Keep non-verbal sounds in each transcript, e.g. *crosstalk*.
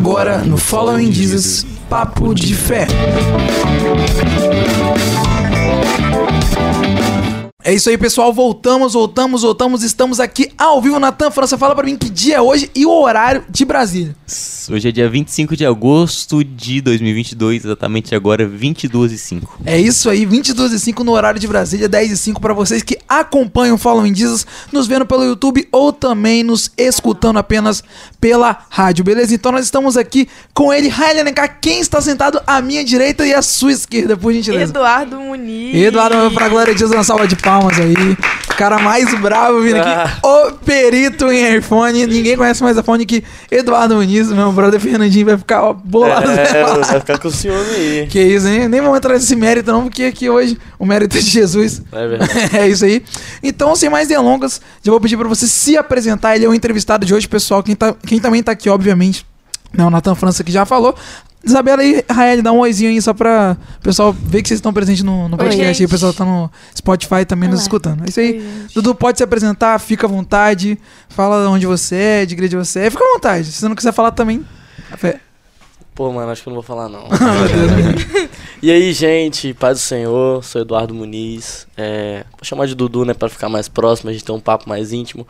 Agora no Following Jesus, Papo de Fé. É isso aí, pessoal. Voltamos, voltamos, voltamos. Estamos aqui ao vivo. Natan França, fala pra mim que dia é hoje e o horário de Brasília. Hoje é dia 25 de agosto de 2022, exatamente agora, 22 e 5. É isso aí, 22 e 5 no horário de Brasília, 10 e 5 para vocês que acompanham o Following Jesus, nos vendo pelo YouTube ou também nos escutando apenas pela rádio, beleza? Então nós estamos aqui com ele, Rael Alencar, quem está sentado à minha direita e à sua esquerda, por gentileza. Eduardo Muniz. Eduardo, pra glória de Deus, uma salva de palmas aí. O cara mais bravo vindo aqui, o perito em iPhone. Ninguém conhece mais iPhone que Eduardo Muniz, meu brother Fernandinho vai ficar ó, bolado. É, *laughs* vai ficar com o ciúme aí. Que isso, hein? Nem vamos entrar nesse mérito não, porque aqui hoje o mérito é de Jesus. É verdade. *laughs* é isso aí. Então, sem mais delongas, já vou pedir pra você se apresentar. Ele é o entrevistado de hoje, pessoal. Quem, tá, quem também tá aqui, obviamente, né, o Nathan França que já falou. Isabela e Rael, dá um oizinho aí só pra o pessoal ver que vocês estão presentes no, no Oi, podcast. aí, o gente. pessoal tá no Spotify também nos Olá. escutando. É isso aí. Oi. Dedu, pode se apresentar, fica à vontade. Fala onde você é, de igreja você é. Fica à vontade. Se você não quiser falar também. Fé. Pô, mano, acho que eu não vou falar não. *laughs* E aí, gente, paz do Senhor, sou Eduardo Muniz. É, vou chamar de Dudu, né, pra ficar mais próximo, a gente ter um papo mais íntimo.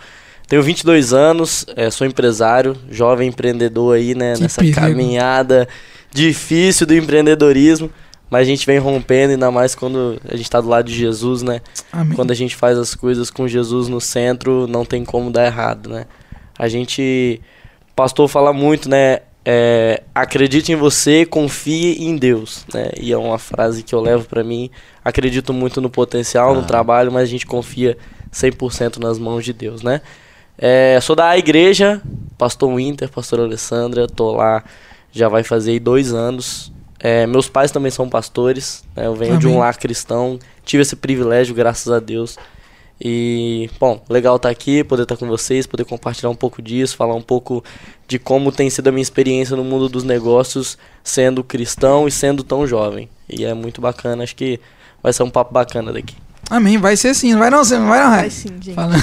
Tenho 22 anos, é, sou empresário, jovem empreendedor aí, né, Que nessa perigo. caminhada difícil do empreendedorismo. Mas a gente vem rompendo, ainda mais quando a gente tá do lado de Jesus, né? Amém. Quando a gente faz as coisas com Jesus no centro, não tem como dar errado, né? A gente, o pastor fala muito, né? É, acredite em você, confie em Deus, né? E é uma frase que eu levo pra mim. Acredito muito no potencial, no Ah. trabalho, mas a gente confia 100% nas mãos de Deus, né? É, sou da igreja, pastor Winter, pastor Alessandra, tô lá já vai fazer aí dois anos. É, meus pais também são pastores, né? eu venho de um lar cristão, tive esse privilégio, graças a Deus. E, bom, legal estar aqui, poder estar com vocês, poder compartilhar um pouco disso, falar um pouco de como tem sido a minha experiência no mundo dos negócios, sendo cristão e sendo tão jovem. E é muito bacana, acho que vai ser um papo bacana daqui. Amém. Vai ser sim. Não vai não, você não vai não, Rael. Vai sim, gente. Fala.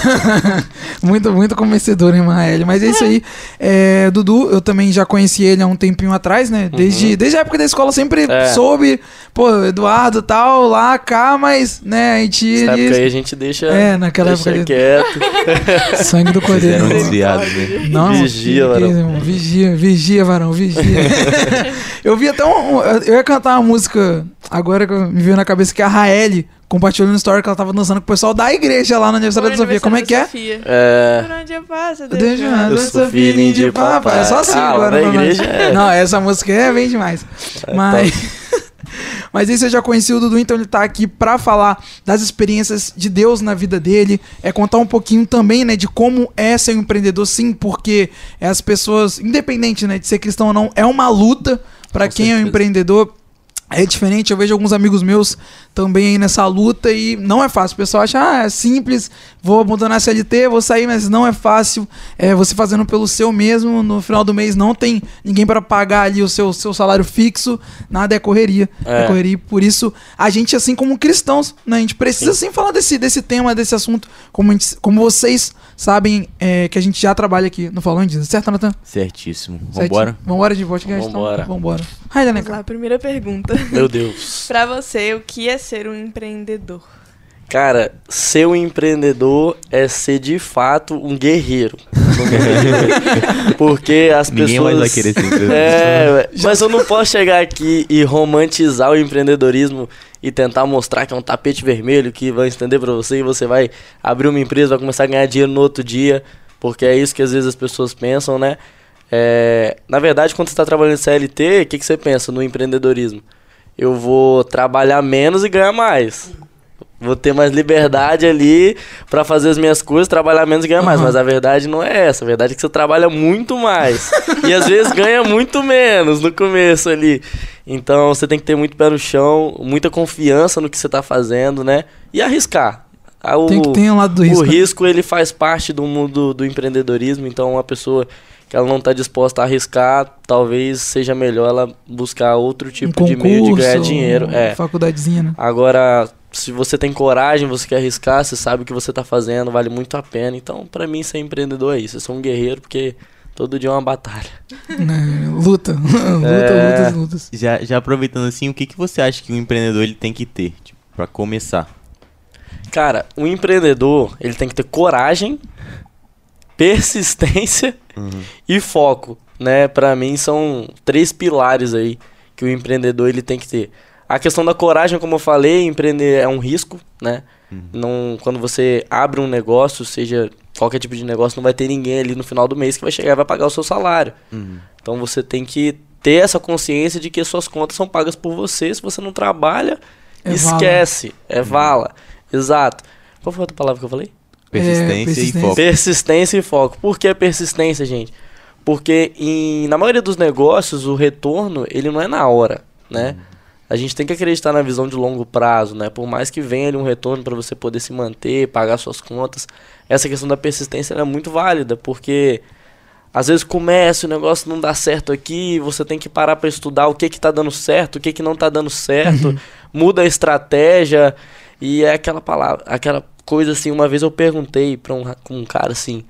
*laughs* muito, muito convencedor, hein, Mael? Mas é isso aí. É, Dudu, eu também já conheci ele há um tempinho atrás, né? Desde, desde a época da escola, sempre É. soube, pô, Eduardo tal, lá, cá, mas, né, a gente. Nessa ele- época aí a gente deixa, É, naquela deixa época. quieto. *laughs* Sangue do Vocês cordeiro. eram desviados, né? Não, Vigia, varão. irmão? Vigia, vigia, varão, vigia. *laughs* eu vi até um, Eu ia cantar uma música agora que me veio na cabeça que a Raeli compartilhou no story que ela tava dançando com o pessoal da igreja lá no aniversário da Sofia. Como é que é? Sofia. É, Por onde eu passo, eu Deixa deixo eu sou filhinho de papai. É só assim Ah, agora. nós. igreja é. Não, essa música é bem demais. Mas. *laughs* Mas esse eu já conheci o Dudu, então ele tá aqui pra falar das experiências de Deus na vida dele, é contar um pouquinho também, né, de como é ser um empreendedor, sim, porque as pessoas, independente, né, de ser cristão ou não, é uma luta pra Com quem é um certeza. empreendedor. É diferente, eu vejo alguns amigos meus também aí nessa luta e não é fácil. O pessoal acha, ah, é simples, vou abandonar a CLT, vou sair, mas não é fácil. É você fazendo pelo seu mesmo, no final do mês não tem ninguém para pagar ali o seu, seu salário fixo, nada é correria. É. É. correria. e Por isso, a gente, assim como cristãos, né, a gente precisa sim, falar desse, desse tema, desse assunto, como, a gente- como vocês sabem é, que a gente já trabalha aqui no Falando Disso. Certo, Natan? Certíssimo. Vambora? Vambora de podcast? Vambora. Então? Vambora. Ai, Vamos lá, primeira pergunta. meu Deus. *laughs* pra você, o que é ser um empreendedor? Cara, ser um empreendedor é ser de fato um guerreiro. *laughs* Porque as Ninguém pessoas. mais vai querer ser empreendedor. É, mas eu não posso chegar aqui e romantizar o empreendedorismo e tentar mostrar que é um tapete vermelho que vai estender pra você e você vai abrir uma empresa, vai começar a ganhar dinheiro no outro dia, porque é isso que às vezes as pessoas pensam, né? É, na verdade, quando você está trabalhando em CLT, o que, que você pensa no empreendedorismo? Eu vou trabalhar menos e ganhar mais. Vou ter mais liberdade ali pra fazer as minhas coisas, trabalhar menos e ganhar mais. Aham. Mas a verdade não é essa. A verdade é que você trabalha muito mais. e às vezes ganha muito menos no começo ali. Então você tem que ter muito pé no chão, muita confiança no que você tá fazendo, né? E arriscar. Ah, O, Tem que ter um lado do risco. o né? risco ele faz parte do mundo do empreendedorismo, então uma pessoa que ela não está disposta a arriscar, talvez seja melhor ela buscar outro tipo um de meio de ganhar concurso, dinheiro. É. Faculdadezinha, né? Agora, se você tem coragem, você quer arriscar, você sabe o que você tá fazendo, vale muito a pena. Então, pra mim, ser empreendedor é isso. Eu sou um guerreiro porque Todo dia é uma batalha. *laughs* Né, Luta. *laughs* luta, É. lutas, lutas. Já, já aproveitando assim, o que, que você acha que o empreendedor ele tem que ter, tipo, pra começar? Cara, o empreendedor, ele tem que ter coragem, persistência *laughs* e foco, né? Pra mim são três pilares aí que o empreendedor ele tem que ter. A questão da coragem, como eu falei, empreender é um risco, né? Não, quando você abre um negócio, seja qualquer tipo de negócio, não vai ter ninguém ali no final do mês que vai chegar e vai pagar o seu salário. Então você tem que ter essa consciência de que as suas contas são pagas por você. Se você não trabalha, É esquece. É vala. Exato. Qual foi a outra palavra que eu falei? Persistência, e persistência. foco. Persistência e foco. Por que persistência, gente? Porque em, na maioria dos negócios o retorno ele não é na hora, né? A gente tem que acreditar na visão de longo prazo, né? Por mais que venha ali um retorno para você poder se manter, pagar suas contas, essa questão da persistência ela é muito válida, porque às vezes começa, o negócio não dá certo aqui, você tem que parar para estudar o que que tá dando certo, o que que não tá dando certo, muda a estratégia e é aquela palavra, aquela coisa assim, uma vez eu perguntei para um, um cara assim,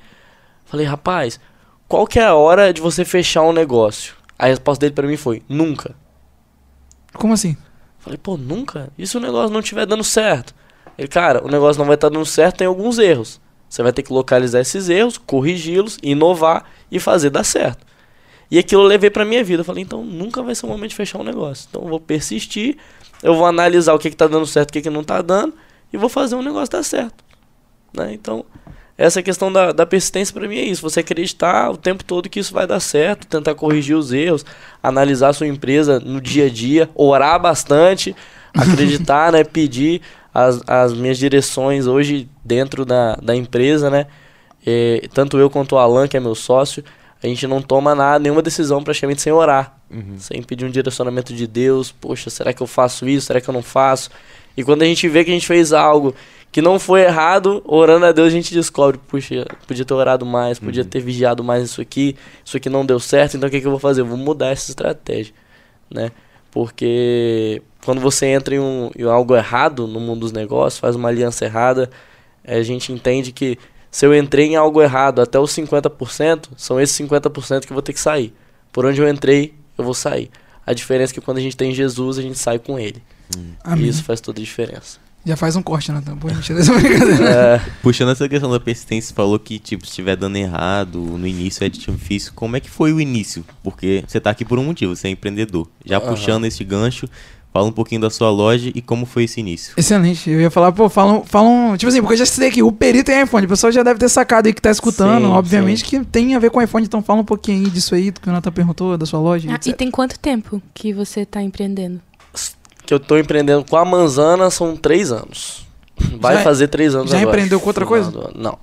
falei, rapaz, qual que é a hora de você fechar um negócio? A resposta dele para mim foi, nunca. Como assim? Falei, pô, nunca? E se o negócio não estiver dando certo? Ele, cara, o negócio não vai estar dando certo, tem alguns erros. Você vai ter que localizar esses erros, corrigi-los, inovar e fazer dar certo. E aquilo eu levei pra minha vida. Eu falei, então nunca vai ser o momento de fechar um negócio. Então eu vou persistir, eu vou analisar o que, que tá dando certo, o que, que não tá dando, e vou fazer um negócio dar certo. Né? Então, essa questão da, da persistência pra mim é isso. Você acreditar o tempo todo que isso vai dar certo, tentar corrigir os erros, analisar a sua empresa no dia a dia, orar bastante, *laughs* acreditar, né? Pedir as, as minhas direções hoje dentro da, da empresa, né? Eh, tanto eu quanto o Alan, que é meu sócio, a gente não toma nada, nenhuma decisão praticamente sem orar. Sem pedir um direcionamento de Deus. Poxa, será que eu faço isso? Será que eu não faço? E quando a gente vê que a gente fez algo que não foi errado, orando a Deus a gente descobre, puxa, podia ter orado mais, podia ter vigiado mais isso aqui, isso aqui não deu certo, então o que, que eu vou fazer? Eu vou mudar essa estratégia, né? Porque quando você entra em, um, em algo errado no mundo dos negócios, faz uma aliança errada, eh, a gente entende que se eu entrei em algo errado até os 50%, são esses 50% que eu vou ter que sair. Por onde eu entrei, eu vou sair. A diferença é que quando a gente tem Jesus, a gente sai com ele. E isso faz toda a diferença. Já faz um corte, Natan. Pô, mentira dessa brincadeira. É, Puxando essa questão da persistência, você falou que, tipo, se estiver dando errado, no início é difícil. Como é que foi o início? Porque você tá aqui por um motivo, você é empreendedor. Já Aham. puxando esse gancho, fala um pouquinho da sua loja e como foi esse início. Excelente. Eu ia falar, pô, falam, falam. Tipo assim, porque eu já citei aqui, o perito tem iPhone. O pessoal já deve ter sacado aí que tá escutando. Sim, obviamente que tem a ver com iPhone, então fala um pouquinho aí disso aí, do que o Natan perguntou, da sua loja. Ah, e tem quanto tempo que você tá empreendendo? Que eu tô empreendendo com a Manzana são três anos. *laughs* Vai Já- fazer três anos já agora. empreendeu com outra coisa? Não.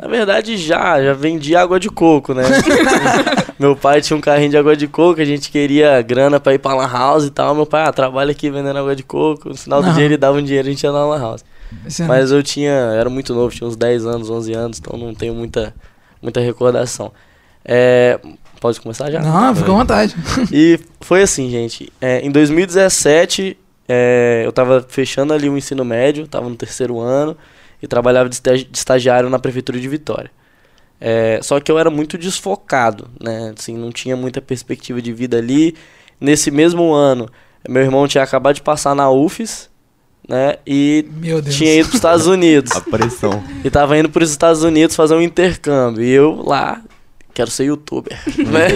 Na verdade, já. Já vendi água de coco, né? *laughs* meu pai tinha um carrinho de água de coco, a gente queria grana pra ir pra lan house e tal. Meu pai, ah, trabalha aqui vendendo água de coco. No final do Aham. dia ele dava um dinheiro e a gente ia na lan house. Mas eu tinha, era muito novo, tinha uns 10 anos, 11 anos, então não tenho muita, muita recordação. É, pode começar já? Não, fica à vontade. E foi assim, gente. é, em 2017, é, eu tava fechando ali o ensino médio, tava no terceiro ano e trabalhava de estagi- de estagiário na prefeitura de Vitória. É, só que eu era muito desfocado, né? Assim, não tinha muita perspectiva de vida ali. Nesse mesmo ano, meu irmão tinha acabado de passar na UFES, né? E Meu Deus. tinha ido para os Estados Unidos. *laughs* A pressão. E tava indo para os Estados Unidos fazer um intercâmbio. E eu lá, quero ser youtuber, *laughs* né?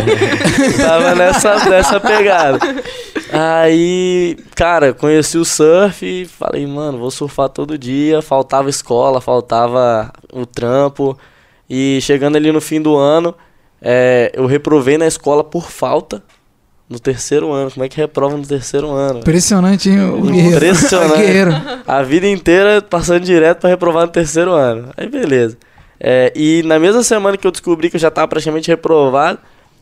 tava nessa, nessa pegada. Aí, cara, conheci o surf e falei, mano, vou surfar todo dia. Faltava escola, faltava o trampo. E chegando ali no fim do ano, é, eu reprovei na escola por falta no terceiro ano. Como é que reprova no terceiro ano? Impressionante, hein? O guerreiro. Impressionante. *laughs* guerreiro. A vida inteira passando direto pra reprovar no terceiro ano. Aí beleza. É, e na mesma semana que eu descobri que eu já tava praticamente reprovado,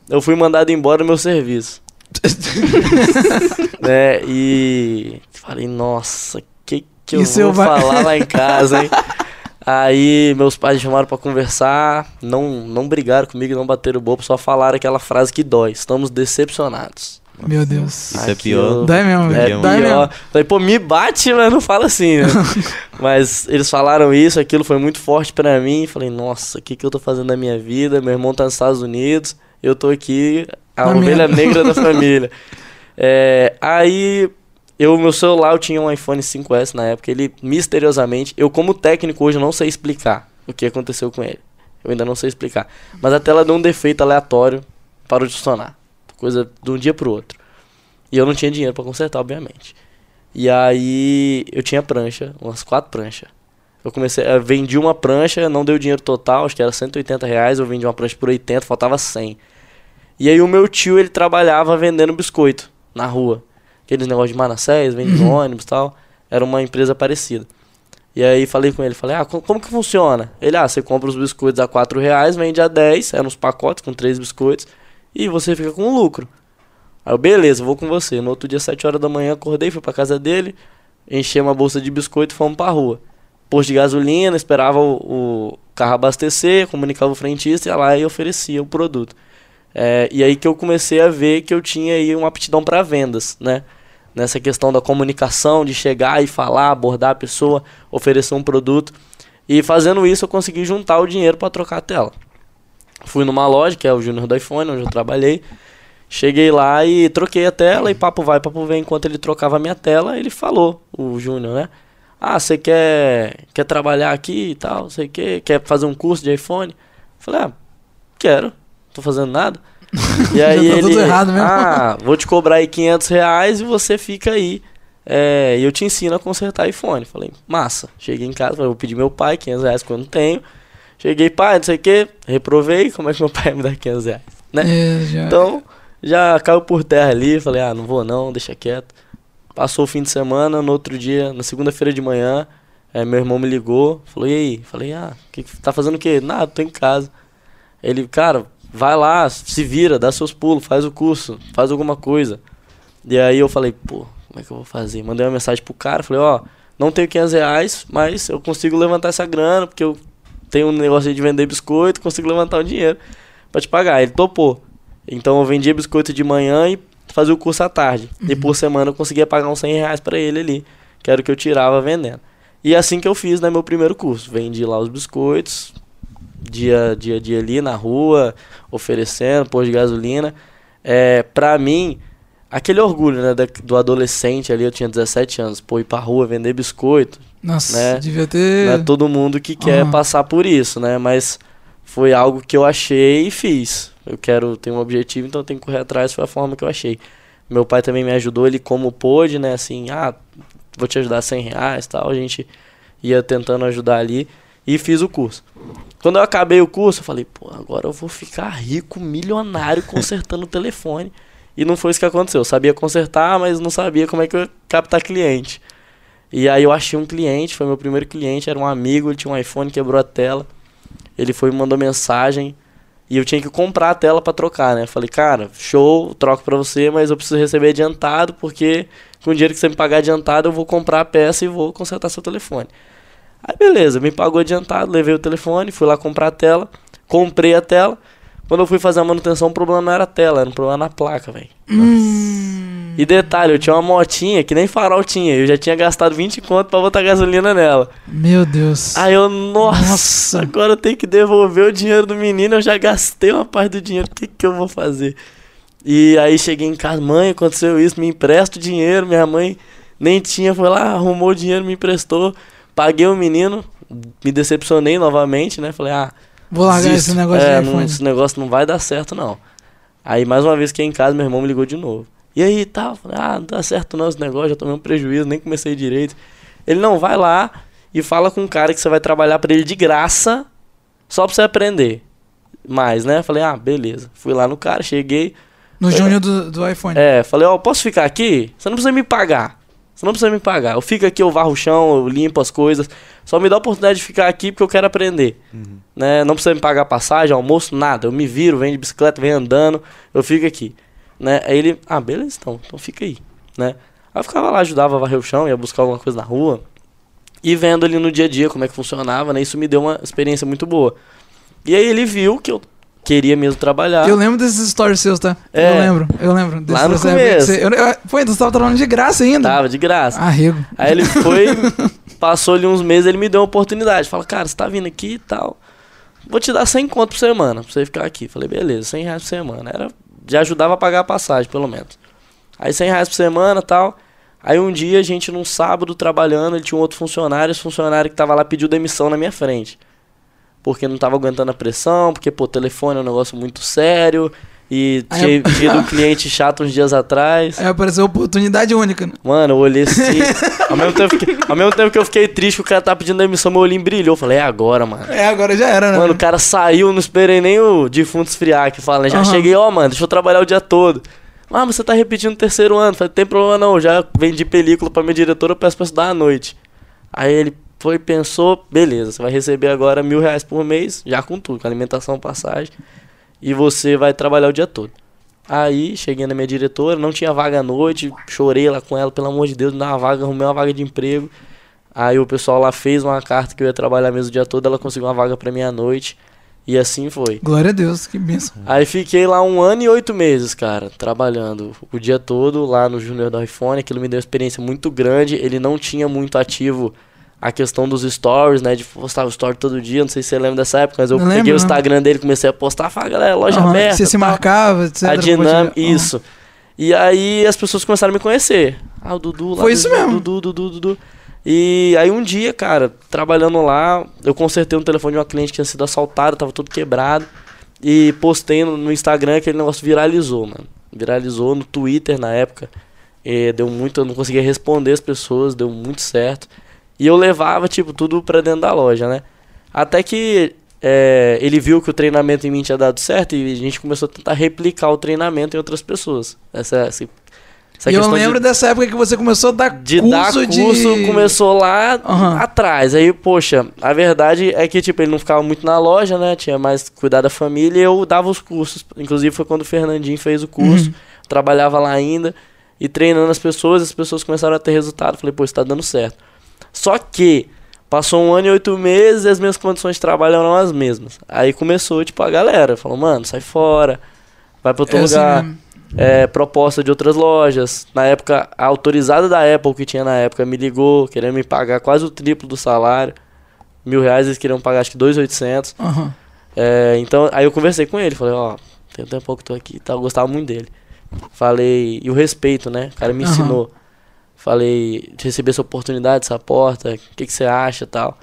eu fui mandado embora do meu serviço. *laughs* né? E falei, nossa, que que eu Isso vou eu vai- falar lá em casa, hein? *laughs* Aí meus pais chamaram pra conversar, não não brigaram comigo, não bateram o bobo, só falaram aquela frase que dói. Estamos decepcionados. Meu Deus. Isso é pior. Dói mesmo, É velho. Dói pior. mesmo. Falei, pô, me bate, mas não fala assim, né? *laughs* mas eles falaram isso, aquilo foi muito forte pra mim. Falei, nossa, o que, que eu tô fazendo na minha vida? Meu irmão tá nos Estados Unidos, eu tô aqui, a Na ovelha merda. negra da *laughs* família. É, aí, eu, meu celular, eu tinha um iPhone 5S na época, ele misteriosamente, eu como técnico hoje não sei explicar o que aconteceu com ele. Eu ainda não sei explicar. Mas a tela deu um defeito aleatório, parou de funcionar. Coisa de um dia pro outro. E eu não tinha dinheiro pra consertar, obviamente. E aí eu tinha prancha, umas quatro pranchas. Eu comecei, eu vendi uma prancha, não deu dinheiro total, acho que era 180 reais, eu vendi uma prancha por 80, faltava 100. E aí o meu tio, ele trabalhava vendendo biscoito na rua. Aqueles negócios de Manassés, vende no ônibus e tal. Era uma empresa parecida. E aí falei com ele, falei, ah, co- como que funciona? Ele, ah, você compra os biscoitos a 4 reais, vende a 10, eram uns pacotes com três biscoitos, e você fica com lucro. Aí eu, beleza, vou com você. No outro dia, 7 horas da manhã, acordei, fui pra casa dele, enchi uma bolsa de biscoito e fomos pra rua. Posto de gasolina, esperava o, o carro abastecer, comunicava o frentista, ia lá e oferecia o produto. É, e aí que eu comecei a ver que eu tinha aí uma aptidão para vendas, né? Nessa questão da comunicação, de chegar e falar, abordar a pessoa, oferecer um produto. E fazendo isso eu consegui juntar o dinheiro para trocar a tela. Fui numa loja, que é o Júnior do iPhone, onde eu trabalhei. Cheguei lá e troquei a tela e papo vai, papo vem. Enquanto ele trocava a minha tela, ele falou, o Júnior, né? Ah, você quer, quer trabalhar aqui e tal, sei que, quer fazer um curso de iPhone? Falei, ah, quero, tô fazendo nada. *laughs* E aí tá ele, tudo errado mesmo. ah, vou te cobrar aí 500 reais e você fica aí. É, e eu te ensino a consertar iPhone. Falei, massa. Cheguei em casa, falei, vou pedir meu pai 500 reais que eu não tenho. Cheguei, pai, não sei o que, reprovei, como é que meu *laughs* pai me dá 500 reais? Né? É, já. Então, já caiu por terra ali, falei, ah, não vou não, deixa quieto. Passou o fim de semana, no outro dia, na segunda-feira de manhã, eh, meu irmão me ligou, falou, e aí? Falei, ah, que, que- tá fazendo o quê? Nada, tô em casa. Ele, cara, vai lá, se vira, dá seus pulos, faz o curso, faz alguma coisa. E aí eu falei, pô, como é que eu vou fazer? Mandei uma mensagem pro cara, falei, ó, não tenho 500 reais, mas eu consigo levantar essa grana, porque eu tenho um negócio de vender biscoito, consigo levantar o dinheiro pra te pagar. Ele topou. Então eu vendia biscoito de manhã e fazia o curso à tarde. E por semana eu conseguia pagar uns 100 reais pra ele ali, que era o que eu tirava vendendo. E assim que eu fiz, né, meu primeiro curso. Vendi lá os biscoitos, dia, dia a dia ali na rua, oferecendo, pôr de gasolina. É, pra mim, aquele orgulho, né, do adolescente ali, eu tinha 17 anos, pô, ir pra rua vender biscoito. Nossa, né? devia ter. Não é todo mundo que quer Aham. passar por isso, né? Mas foi algo que eu achei e fiz. Eu quero ter um objetivo, então eu tenho que correr atrás, foi a forma que eu achei. Meu pai também me ajudou, ele como pôde, né? Assim, ah, vou te ajudar 100 reais tal. A gente ia tentando ajudar ali e fiz o curso. Quando eu acabei o curso, eu falei, pô, agora eu vou ficar rico, milionário, consertando o telefone. E não foi isso que aconteceu. Eu sabia consertar, mas não sabia como é que eu ia captar cliente. E aí eu achei um cliente, foi meu primeiro cliente, era um amigo, ele tinha um iPhone, quebrou a tela. Ele foi e mandou mensagem e eu tinha que comprar a tela pra trocar, né? Falei, cara, show, troco pra você, mas eu preciso receber adiantado porque com o dinheiro que você me pagar adiantado eu vou comprar a peça e vou consertar seu telefone. Aí beleza, me pagou adiantado, levei o telefone, fui lá comprar a tela, comprei a tela. Quando eu fui fazer a manutenção, o problema não era a tela, era um problema na placa, velho. Hum, E detalhe, eu tinha uma motinha que nem farol tinha, eu já tinha gastado 20 conto pra botar gasolina nela. meu Deus. Aí eu, nossa, Nossa. agora eu tenho que devolver o dinheiro do menino, eu já gastei uma parte do dinheiro, o que, que eu vou fazer? E aí cheguei em casa, mãe, aconteceu isso, me empresta o dinheiro, minha mãe nem tinha, foi lá, arrumou o dinheiro, me emprestou, paguei o menino, me decepcionei novamente, né? Falei, ah, Vou largar desisto. esse negócio é, de não- esse negócio não vai dar certo, não. Aí mais uma vez que em casa, meu irmão me ligou de novo. E aí tal, falei, ah, não dá certo não esse negócio, já tomei um prejuízo, nem comecei direito. Ele não vai lá e fala com um cara que você vai trabalhar pra ele de graça, só pra você aprender. Mais, né? Falei, ah, beleza. Fui lá no cara, cheguei. No Júnior do, do iPhone. É, falei, ó, posso ficar aqui? Você não precisa me pagar. Você não precisa me pagar. Eu fico aqui, eu varro o chão, eu limpo as coisas. Só me dá a oportunidade de ficar aqui porque eu quero aprender. Né? Não precisa me pagar passagem, almoço, nada. Eu me viro, venho de bicicleta, venho andando, eu fico aqui. Né? Aí ele, ah, beleza então, então fica aí. Né? Aí eu ficava lá, ajudava a varrer o chão, ia buscar alguma coisa na rua. E vendo ali no dia a dia como é que funcionava, né? Isso me deu uma experiência muito boa. E aí ele viu que eu queria mesmo trabalhar. Eu lembro desses stories seus, tá? É. Eu lembro, eu lembro. Lá no começo. você- eu- eu- Pô, então você tava trabalhando de graça ainda. Tava de graça. Arrego. Aí ele foi, *laughs* passou ali uns meses, ele me deu uma oportunidade. Fala, cara, você tá vindo aqui e tal. Vou te dar 100 conto por semana pra você ficar aqui. Falei, beleza, 100 reais por semana. Era, já ajudava a pagar a passagem, pelo menos. Aí 100 reais por semana tal. Aí um dia a gente, num sábado, trabalhando, ele tinha um outro funcionário. Esse funcionário que tava lá pediu demissão na minha frente. Porque não tava aguentando a pressão, porque, pô, telefone é um negócio muito sério. E tinha eu- tido um *laughs* cliente chato uns dias atrás. Aí apareceu oportunidade única. né? Mano, eu olhei *laughs* assim. ao, mesmo tempo que, ao mesmo tempo que eu fiquei triste que o cara tá pedindo demissão, meu olhinho brilhou. Eu falei, é agora, mano. É, agora já era, né? Mano, o cara saiu, não esperei nem o defunto esfriar que fala? Já Aham. cheguei, ó, mano, deixa eu trabalhar o dia todo. Ah, mas você tá repetindo o terceiro ano. Falei, tem problema não, já vendi película pra minha diretora, eu peço pra estudar à noite. Aí ele foi, pensou, beleza, você vai receber agora mil reais por mês, já com tudo, com alimentação, passagem, e você vai trabalhar o dia todo. Aí, cheguei na minha diretora, não tinha vaga à noite, chorei lá com ela, pelo amor de Deus, me dá uma vaga, arrumei uma vaga de emprego. Aí o pessoal lá fez uma carta que eu ia trabalhar mesmo o dia todo, ela conseguiu uma vaga pra mim à noite. E assim foi. Glória a Deus, que benção. Aí fiquei lá um ano e oito meses, cara, trabalhando o dia todo lá no Júnior do iPhone. Aquilo me deu uma experiência muito grande. Ele não tinha muito ativo a questão dos stories, né? De postar o story todo dia. Não sei se você lembra dessa época, mas eu Não peguei lembro, o não. Instagram dele, comecei a postar. Fala, galera, loja Aham, aberta. Você se marcava, etc. A dinâmica, isso. E aí as pessoas começaram a me conhecer. Ah, o Dudu lá. Foi isso Dudu, mesmo. Dudu, Dudu, Dudu. E aí um dia, cara, trabalhando lá, eu consertei um telefone de uma cliente que tinha sido assaltada, tava todo quebrado. E postei no, no Instagram, aquele negócio viralizou, mano. Viralizou no Twitter na época. E deu muito, eu não conseguia responder as pessoas, deu muito certo. E eu levava, tipo, tudo pra dentro da loja, né? Até que é, ele viu que o treinamento em mim tinha dado certo e a gente começou a tentar replicar o treinamento em outras pessoas. Essa, essa, essa E eu questão de- lembro dessa época que você começou a dar de curso dar de... curso começou lá Aham. atrás. Aí, poxa, a verdade é que, tipo, ele não ficava muito na loja, né? Tinha mais cuidar da família e eu dava os cursos. Inclusive foi quando o Fernandinho fez o curso. Uhum. Trabalhava lá ainda e treinando as pessoas, as pessoas começaram a ter resultado. Falei, pô, isso tá dando certo. Só que passou um ano e oito meses e as minhas condições de trabalho eram as mesmas. Aí começou, tipo, a galera. Falou, mano, sai fora. Vai pra outro É assim lugar mesmo. é, proposta de outras lojas. Na época, a autorizada da Apple que tinha na época me ligou, querendo me pagar quase o triplo do salário. Mil reais eles queriam pagar acho que 2.800. Aham. É, então, aí eu conversei com ele, falei, ó, tem um tempo que eu tô aqui e tal, eu gostava muito dele. Falei, e o respeito, né? O cara me Aham. ensinou. Falei, de receber essa oportunidade, essa porta, o que, que você acha tal.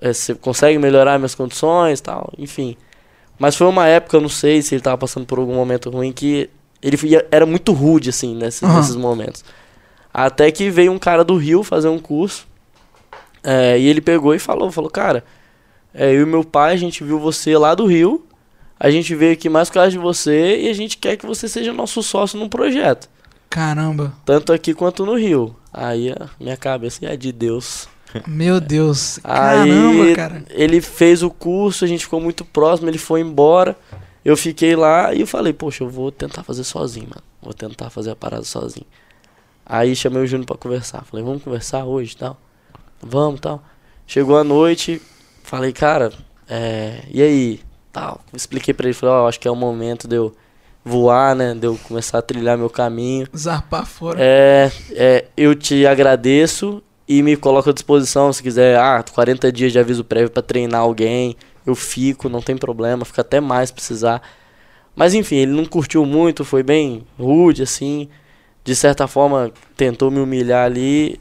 É, você consegue melhorar minhas condições tal, enfim. Mas foi uma época, eu não sei se ele tava passando por algum momento ruim, que ele ia- era muito rude, assim, nesses, Aham. nesses momentos. Até que veio um cara do Rio fazer um curso. é, e ele pegou e falou, falou, cara, é, eu e meu pai, a gente viu você lá do Rio. A gente veio aqui mais por causa de você e a gente quer que você seja nosso sócio num projeto. Caramba. Tanto aqui quanto no Rio. Aí a minha cabeça é de Deus. Meu Deus. Aí Caramba, cara. ele fez o curso, a gente ficou muito próximo, ele foi embora. Eu fiquei lá e eu falei, poxa, eu vou tentar fazer sozinho, mano. Vou tentar fazer a parada sozinho. Aí chamei o Júnior pra conversar. Falei, vamos conversar hoje e tal? Vamos tal. Chegou a noite, falei, cara, é, e aí? Tal. Expliquei pra ele, falei, ó, acho que é o momento de eu voar, né? De eu começar a trilhar meu caminho. Zarpar fora. É, é, eu te agradeço e me coloco à disposição se quiser, ah, 40 dias de aviso prévio pra treinar alguém, eu fico, não tem problema, fica até mais se precisar. Mas enfim, ele não curtiu muito, foi bem rude assim, de certa forma tentou me humilhar ali,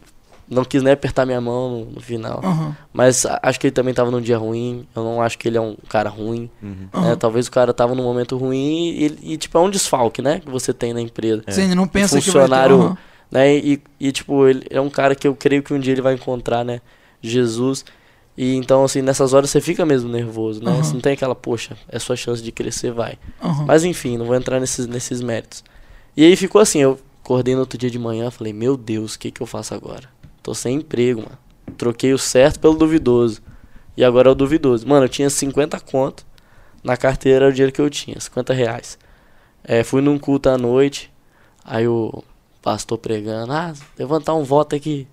não quis nem apertar minha mão no, no final. Aham. Mas acho que ele também tava num dia ruim, eu não acho que ele é um cara ruim. Uhum. Né? Talvez o cara tava num momento ruim e, e, tipo, é um desfalque, né, que você tem na empresa Você ainda não pensa que funcionário- vai ter... Né? E, e, tipo, ele é um cara que eu creio que um dia ele vai encontrar, né? Jesus. E então, assim, nessas horas você fica mesmo nervoso, né? Você não tem aquela, poxa, é sua chance de crescer, vai. Mas enfim, não vou entrar nesses, nesses méritos. E aí ficou assim, eu acordei no outro dia de manhã, falei, meu Deus, o que que eu faço agora? Tô sem emprego, mano. Troquei o certo pelo duvidoso. E agora é o duvidoso. Mano, eu tinha 50 conto. Na carteira era o dinheiro que eu tinha, 50 reais. É, fui num culto à noite. Aí o pastor pregando, ah, levantar um voto aqui.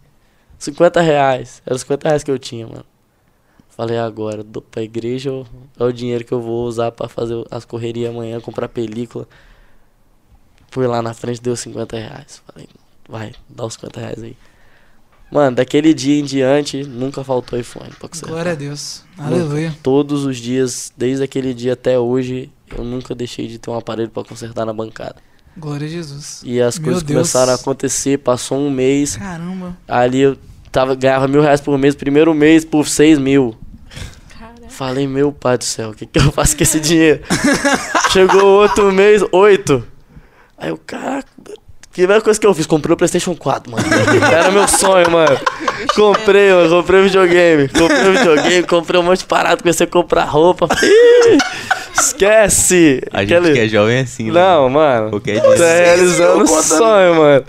50 reais. Era os 50 reais que eu tinha, mano. Falei, agora, dou pra igreja é o dinheiro que eu vou usar pra fazer as correrias amanhã, comprar película? Fui lá na frente, deu 50 reais. Falei, vai, dá os 50 reais aí. Mano, daquele dia em diante, nunca faltou iPhone pra consertar. Glória a Deus. Aleluia. Todos os dias, desde aquele dia até hoje, eu nunca deixei de ter um aparelho pra consertar na bancada. Glória a Jesus. E as Meu coisas Deus. começaram a acontecer, passou um mês, Caramba. ali eu tava, ganhava mil reais por mês, primeiro mês por seis mil. Falei, meu pai do céu, o que, que eu faço com esse dinheiro? *laughs* Chegou outro mês, oito. Aí eu, caraca, primeira coisa que eu fiz, comprei o Playstation 4, mano. *laughs* Era meu sonho, mano. Comprei, mano, comprei o videogame. Comprei o videogame, comprei um monte de parada, comecei a comprar roupa. Ih, esquece! A gente Aquele- que é jovem é assim, né? Não, mano. Qualquer Tá dia. realizando o contando. sonho, mano.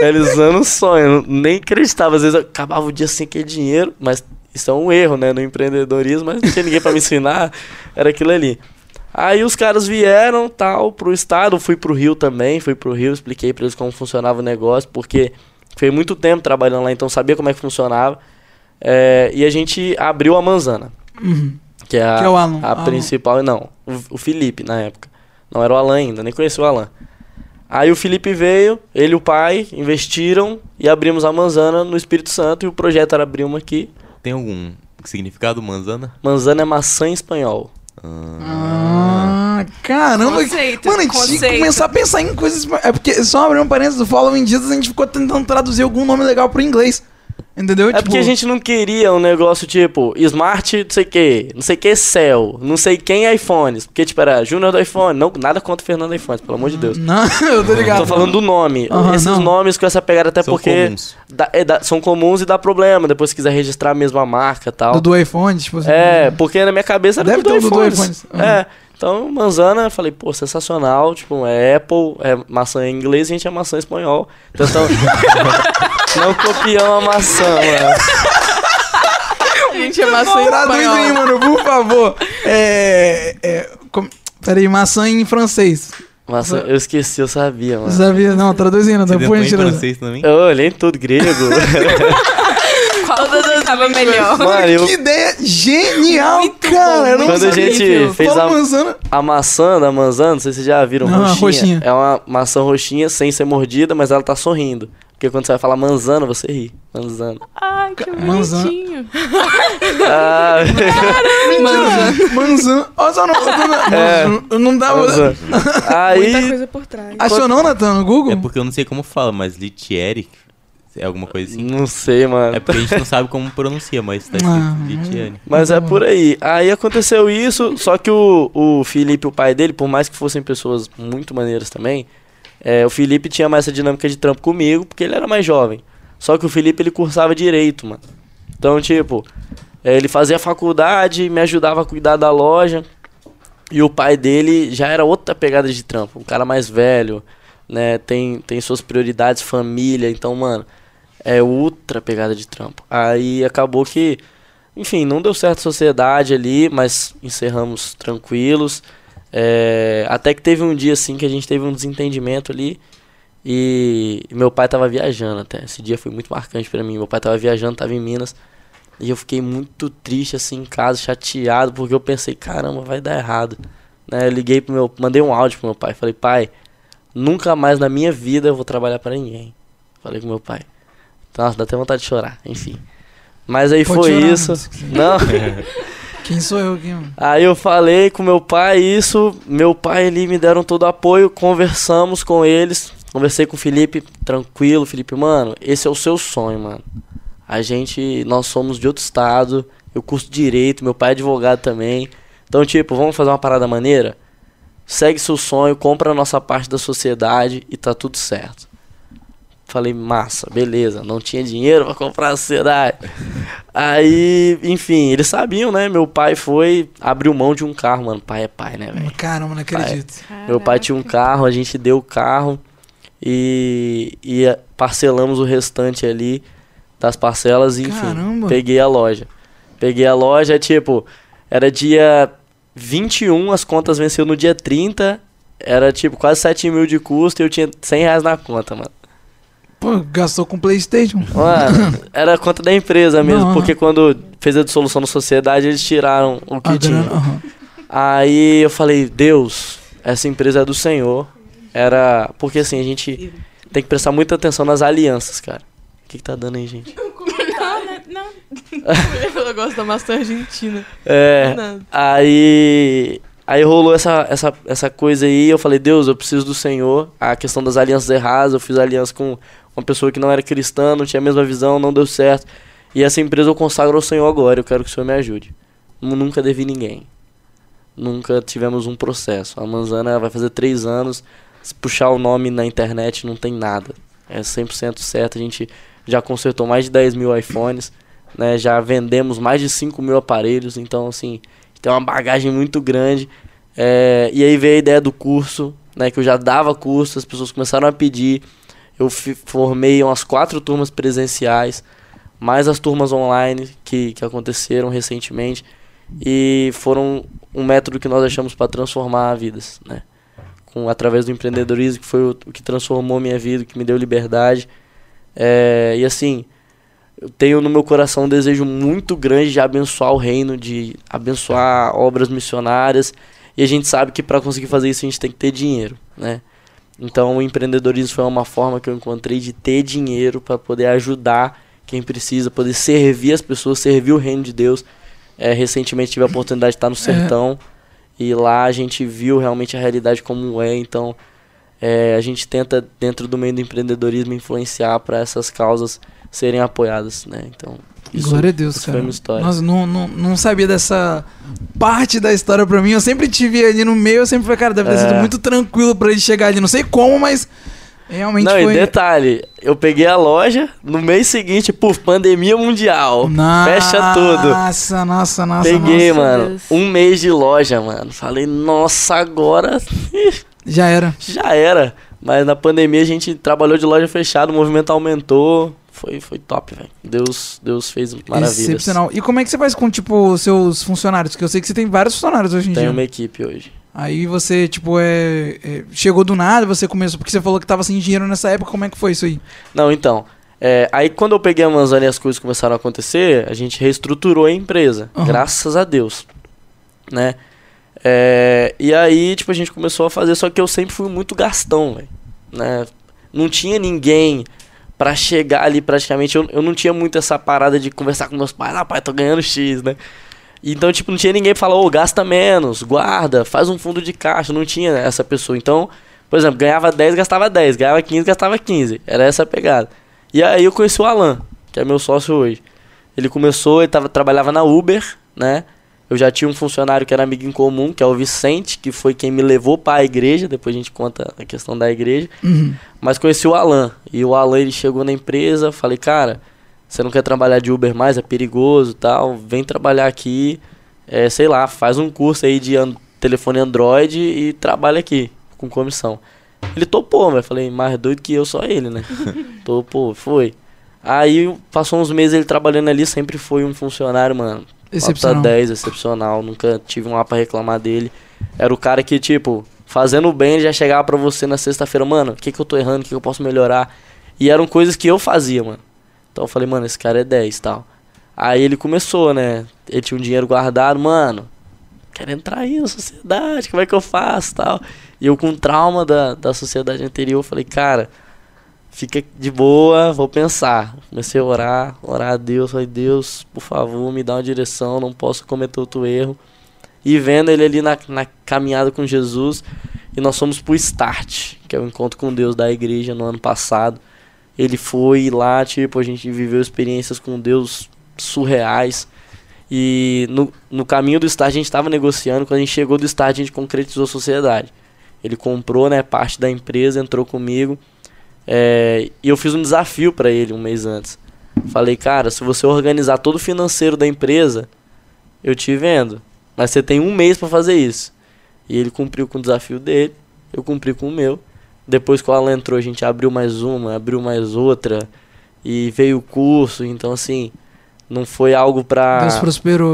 Realizando o sonho. Nem acreditava. Às vezes eu acabava o dia sem aquele dinheiro, mas isso é um erro, né? No empreendedorismo, mas não tinha ninguém pra me ensinar. Era aquilo ali. Aí os caras vieram, tal, pro estado. Fui pro Rio também. Fui pro Rio, expliquei pra eles como funcionava o negócio, porque foi muito tempo trabalhando lá, então sabia como é que funcionava. É, e a gente abriu a Manzana, Uhum. que é a, Que é o Alan. a Alan. principal. Não, o, o Felipe na época. Não era o Alan ainda, nem conhecia o Alan. Aí o Felipe veio, ele e o pai investiram e abrimos a Manzana no Espírito Santo e o projeto era abrir uma aqui. Tem algum significado, manzana? Manzana é maçã em espanhol. Ah, caramba. Conceito, Mano, a gente tinha que começar a pensar em coisas. É porque, só abrir um parênteses do Following Jesus, a gente ficou tentando traduzir algum nome legal pro inglês. Entendeu? É porque a gente não queria um negócio tipo Smart, não sei o que, não sei o que Cell, não sei quem iPhones. Porque, tipo, era Júnior do iPhone. Não, nada contra o Fernando iPhones, pelo amor de Deus. Não, *laughs* eu tô ligado. Tô falando do nome. Aham, Esses não. nomes com essa pegada até São porque comuns. dá- é, dá- são comuns e dá problema. Depois se quiser registrar a mesma marca e tal. Do, do iPhone, tipo assim. É, porque na minha cabeça era Deve tudo ter do iPhones. Uhum. É. Então, manzana, eu falei, pô, sensacional. Tipo, é Apple, é maçã em inglês e a gente é maçã em espanhol. Então, então *laughs* não copiamos a maçã, mano. A *laughs* gente é maçã em Traduz aí, mano, por favor. É. é com... Peraí, maçã em francês. Maçã, eu esqueci, eu sabia, mano. Sabia? Não, traduz ainda, Você depois a gente francês também? Eu olhei em tudo grego. *laughs* Qual que tava melhor? mano, eu, Que ideia genial, Muito cara. bom, eu não quando a gente fez a, manzana. a maçã da manzana, não sei se vocês já viram, Não, a roxinha. roxinha. É uma maçã roxinha sem ser mordida, mas ela tá sorrindo. Porque quando você vai falar manzana, você ri. Manzana. Ai, que Manzana. bonitinho. Ah, Manzana. Manzana. Olha só, não, É. não, não dá. manzana. Muita Aí, coisa por trás. Achou não, Natan, no Google? É porque eu não sei como fala, mas Litieri é alguma coisa assim. não sei, mano. É porque a gente não sabe como pronuncia, mas tá escrito Ah. Litieri. Mas é por aí. Aí aconteceu isso, só que o, o Felipe, o pai dele, por mais que fossem pessoas muito maneiras também, é, o Felipe tinha mais essa dinâmica de trampo comigo, porque ele era mais jovem. Só que o Felipe, ele cursava direito, mano. Então, tipo, é, ele fazia faculdade, me ajudava a cuidar da loja. E o pai dele já era outra pegada de trampo, um cara mais velho, né? Tem, tem suas prioridades, família. Então, mano, é outra pegada de trampo. Aí acabou que, enfim, não deu certo a sociedade ali, mas encerramos tranquilos. É, até que teve um dia assim que a gente teve um desentendimento ali. E meu pai tava viajando até. Esse dia foi muito marcante pra mim. Meu pai tava viajando, tava em Minas. E eu fiquei muito triste assim em casa, chateado, porque eu pensei, caramba, vai dar errado. Né, eu liguei pro meu, mandei um áudio pro meu pai, falei, pai, nunca mais na minha vida eu vou trabalhar pra ninguém. Falei com meu pai. Nossa, dá até vontade de chorar, enfim. Mas aí Pode foi chorar, isso. Não. *laughs* Quem sou eu aqui, mano? Aí eu falei com meu pai isso, meu pai ali me deram todo apoio, conversamos com eles, conversei com o Felipe, tranquilo, Felipe, mano, esse é o seu sonho, mano. A gente, nós somos de outro estado, eu curso direito, meu pai é advogado também. Então, tipo, vamos fazer uma parada maneira? Segue seu sonho, compra a nossa parte da sociedade e tá tudo certo. Falei, massa, beleza, não tinha dinheiro pra comprar a sociedade. Aí, enfim, eles sabiam, né? Meu pai foi, abriu mão de um carro, mano. Pai é pai, né, velho? Caramba, não acredito. Meu pai tinha um carro, a gente deu o carro e, e eh, parcelamos o restante ali das parcelas, e, enfim. Caramba. Peguei a loja. Peguei a loja, tipo, era dia 21, as contas venceu no dia 30, era tipo quase 7 mil de custo e eu tinha 100 reais na conta, mano. Pô, gastou com Playstation. Mano, *laughs* era conta da empresa mesmo, Não, porque quando fez a dissolução da sociedade, eles tiraram o que A tinha. Aí eu falei, Deus, essa empresa é do Senhor. Era. Porque assim, a gente tem que prestar muita atenção nas alianças, cara. O que, que tá dando aí, gente? *laughs* Não, *laughs* Eu gosto da maçã argentina. É. Nada. Aí. Aí rolou essa, essa, essa coisa aí, eu falei, Deus, eu preciso do Senhor. A questão das alianças erradas, eu fiz aliança com uma pessoa que não era cristã, não tinha a mesma visão, não deu certo. E essa empresa eu consagro ao Senhor agora, eu quero que o Senhor me ajude. Nu- Nunca devi ninguém. Nunca tivemos um processo. A Manzana vai fazer três anos, se puxar o nome na internet não tem nada. É 100% certo, a gente já consertou mais de 10 mil iPhones, né? Já vendemos mais de 5 mil aparelhos, então assim, tem uma bagagem muito grande. É, e aí veio a ideia do curso, né? Que eu já dava curso, as pessoas começaram a pedir. Eu formei umas quatro turmas presenciais, mais as turmas online que, que aconteceram recentemente. E foram um método que nós achamos para transformar vidas, né? Com, através do empreendedorismo, que foi o, o que transformou minha vida, que me deu liberdade. É, e assim, eu tenho no meu coração um desejo muito grande de abençoar o reino, de abençoar obras missionárias. E a gente sabe que para conseguir fazer isso a gente tem que ter dinheiro, né? Então o empreendedorismo foi uma forma que eu encontrei de ter dinheiro para poder ajudar quem precisa, poder servir as pessoas, servir o reino de Deus. É, recentemente tive a oportunidade de estar no sertão e lá a gente viu realmente a realidade como é. Então é, a gente tenta dentro do meio do empreendedorismo influenciar para essas causas serem apoiadas, né? Então isso, Glória a Deus, isso cara. foi uma história. Nossa, não, não, não sabia dessa parte da história pra mim. Eu sempre tive ali no meio, eu sempre falei, cara, deve ter É. sido muito tranquilo pra ele chegar ali. Não sei como, mas realmente Não, foi. e detalhe, eu peguei a loja, no mês seguinte, puf, pandemia mundial. Fecha tudo. Nossa, nossa, nossa. Peguei, nossa. mano, Deus. um mês de loja, mano. Falei, nossa, agora Já era. *laughs* já era. Mas na pandemia a gente trabalhou de loja fechada, o movimento aumentou. Foi, foi top, velho. Deus, Deus fez maravilhas. Excepcional. E como é que você faz com, tipo, seus funcionários? Porque eu sei que você tem vários funcionários hoje em Tem dia. uma equipe hoje. Aí você, tipo, é, é, Chegou do nada, você começou. Porque você falou que tava sem dinheiro nessa época. Como é que foi isso aí? Não, então. é, aí quando eu peguei a Amazônia e as coisas começaram a acontecer, a gente reestruturou a empresa. Aham. Graças a Deus. Né? É, e aí, tipo, a gente começou a fazer, só que eu sempre fui muito gastão, velho. Né? Não tinha ninguém pra chegar ali praticamente. Eu, eu não tinha muito essa parada de conversar com meus pais, ah, pai, tô ganhando X, né? Então, tipo, não tinha ninguém pra falar, ô, gasta menos, guarda, faz um fundo de caixa. Não tinha essa pessoa. Então, por exemplo, ganhava 10, gastava 10, ganhava 15, gastava 15. Era essa a pegada. E aí eu conheci o Alan, que é meu sócio hoje. Ele começou, ele tava, trabalhava na Uber, né? Eu já tinha um funcionário que era amigo em comum, que é o Vicente, que foi quem me levou para a igreja. Depois a gente conta a questão da igreja. Uhum. Mas conheci o Alan. E o Alan ele chegou na empresa, falei, cara, você não quer trabalhar de Uber mais, é perigoso tal. Vem trabalhar aqui, é, sei lá, faz um curso aí de an- telefone Android e trabalha aqui, com comissão. Ele topou, mas falei, mais doido que eu, só ele, né? *laughs* topou, foi. Aí passou uns meses ele trabalhando ali, sempre foi um funcionário, mano. Nota 10, excepcional. Nunca tive um A pra reclamar dele. Era o cara que, tipo, fazendo bem, já chegava pra você na sexta-feira, mano, o que, que eu tô errando, o que, que eu posso melhorar. E eram coisas que eu fazia, mano. Então eu falei, mano, esse cara é 10 e tal. Aí ele começou, né? Ele tinha um dinheiro guardado, mano. Quero entrar aí na sociedade, como é que eu faço tal. E eu com trauma da, da sociedade anterior, falei, cara, fica de boa, vou pensar. Comecei a orar, orar a Deus, falei, Deus, por favor, me dá uma direção, não posso cometer outro erro. E vendo ele ali na, na caminhada com Jesus, e nós fomos pro Start, que é o encontro com Deus da igreja no ano passado. Ele foi lá, tipo, a gente viveu experiências com Deus surreais. E no, no caminho do Start a gente estava negociando, quando a gente chegou do Start a gente concretizou a sociedade. Ele comprou, né, parte da empresa, entrou comigo. É, e eu fiz um desafio para ele um mês antes. Falei, cara, se você organizar todo o financeiro da empresa, eu te vendo. Mas você tem um mês para fazer isso. E ele cumpriu com o desafio dele, eu cumpri com o meu. Depois que o Alan entrou, a gente abriu mais uma, abriu mais outra. E veio o curso, então assim, não foi algo pra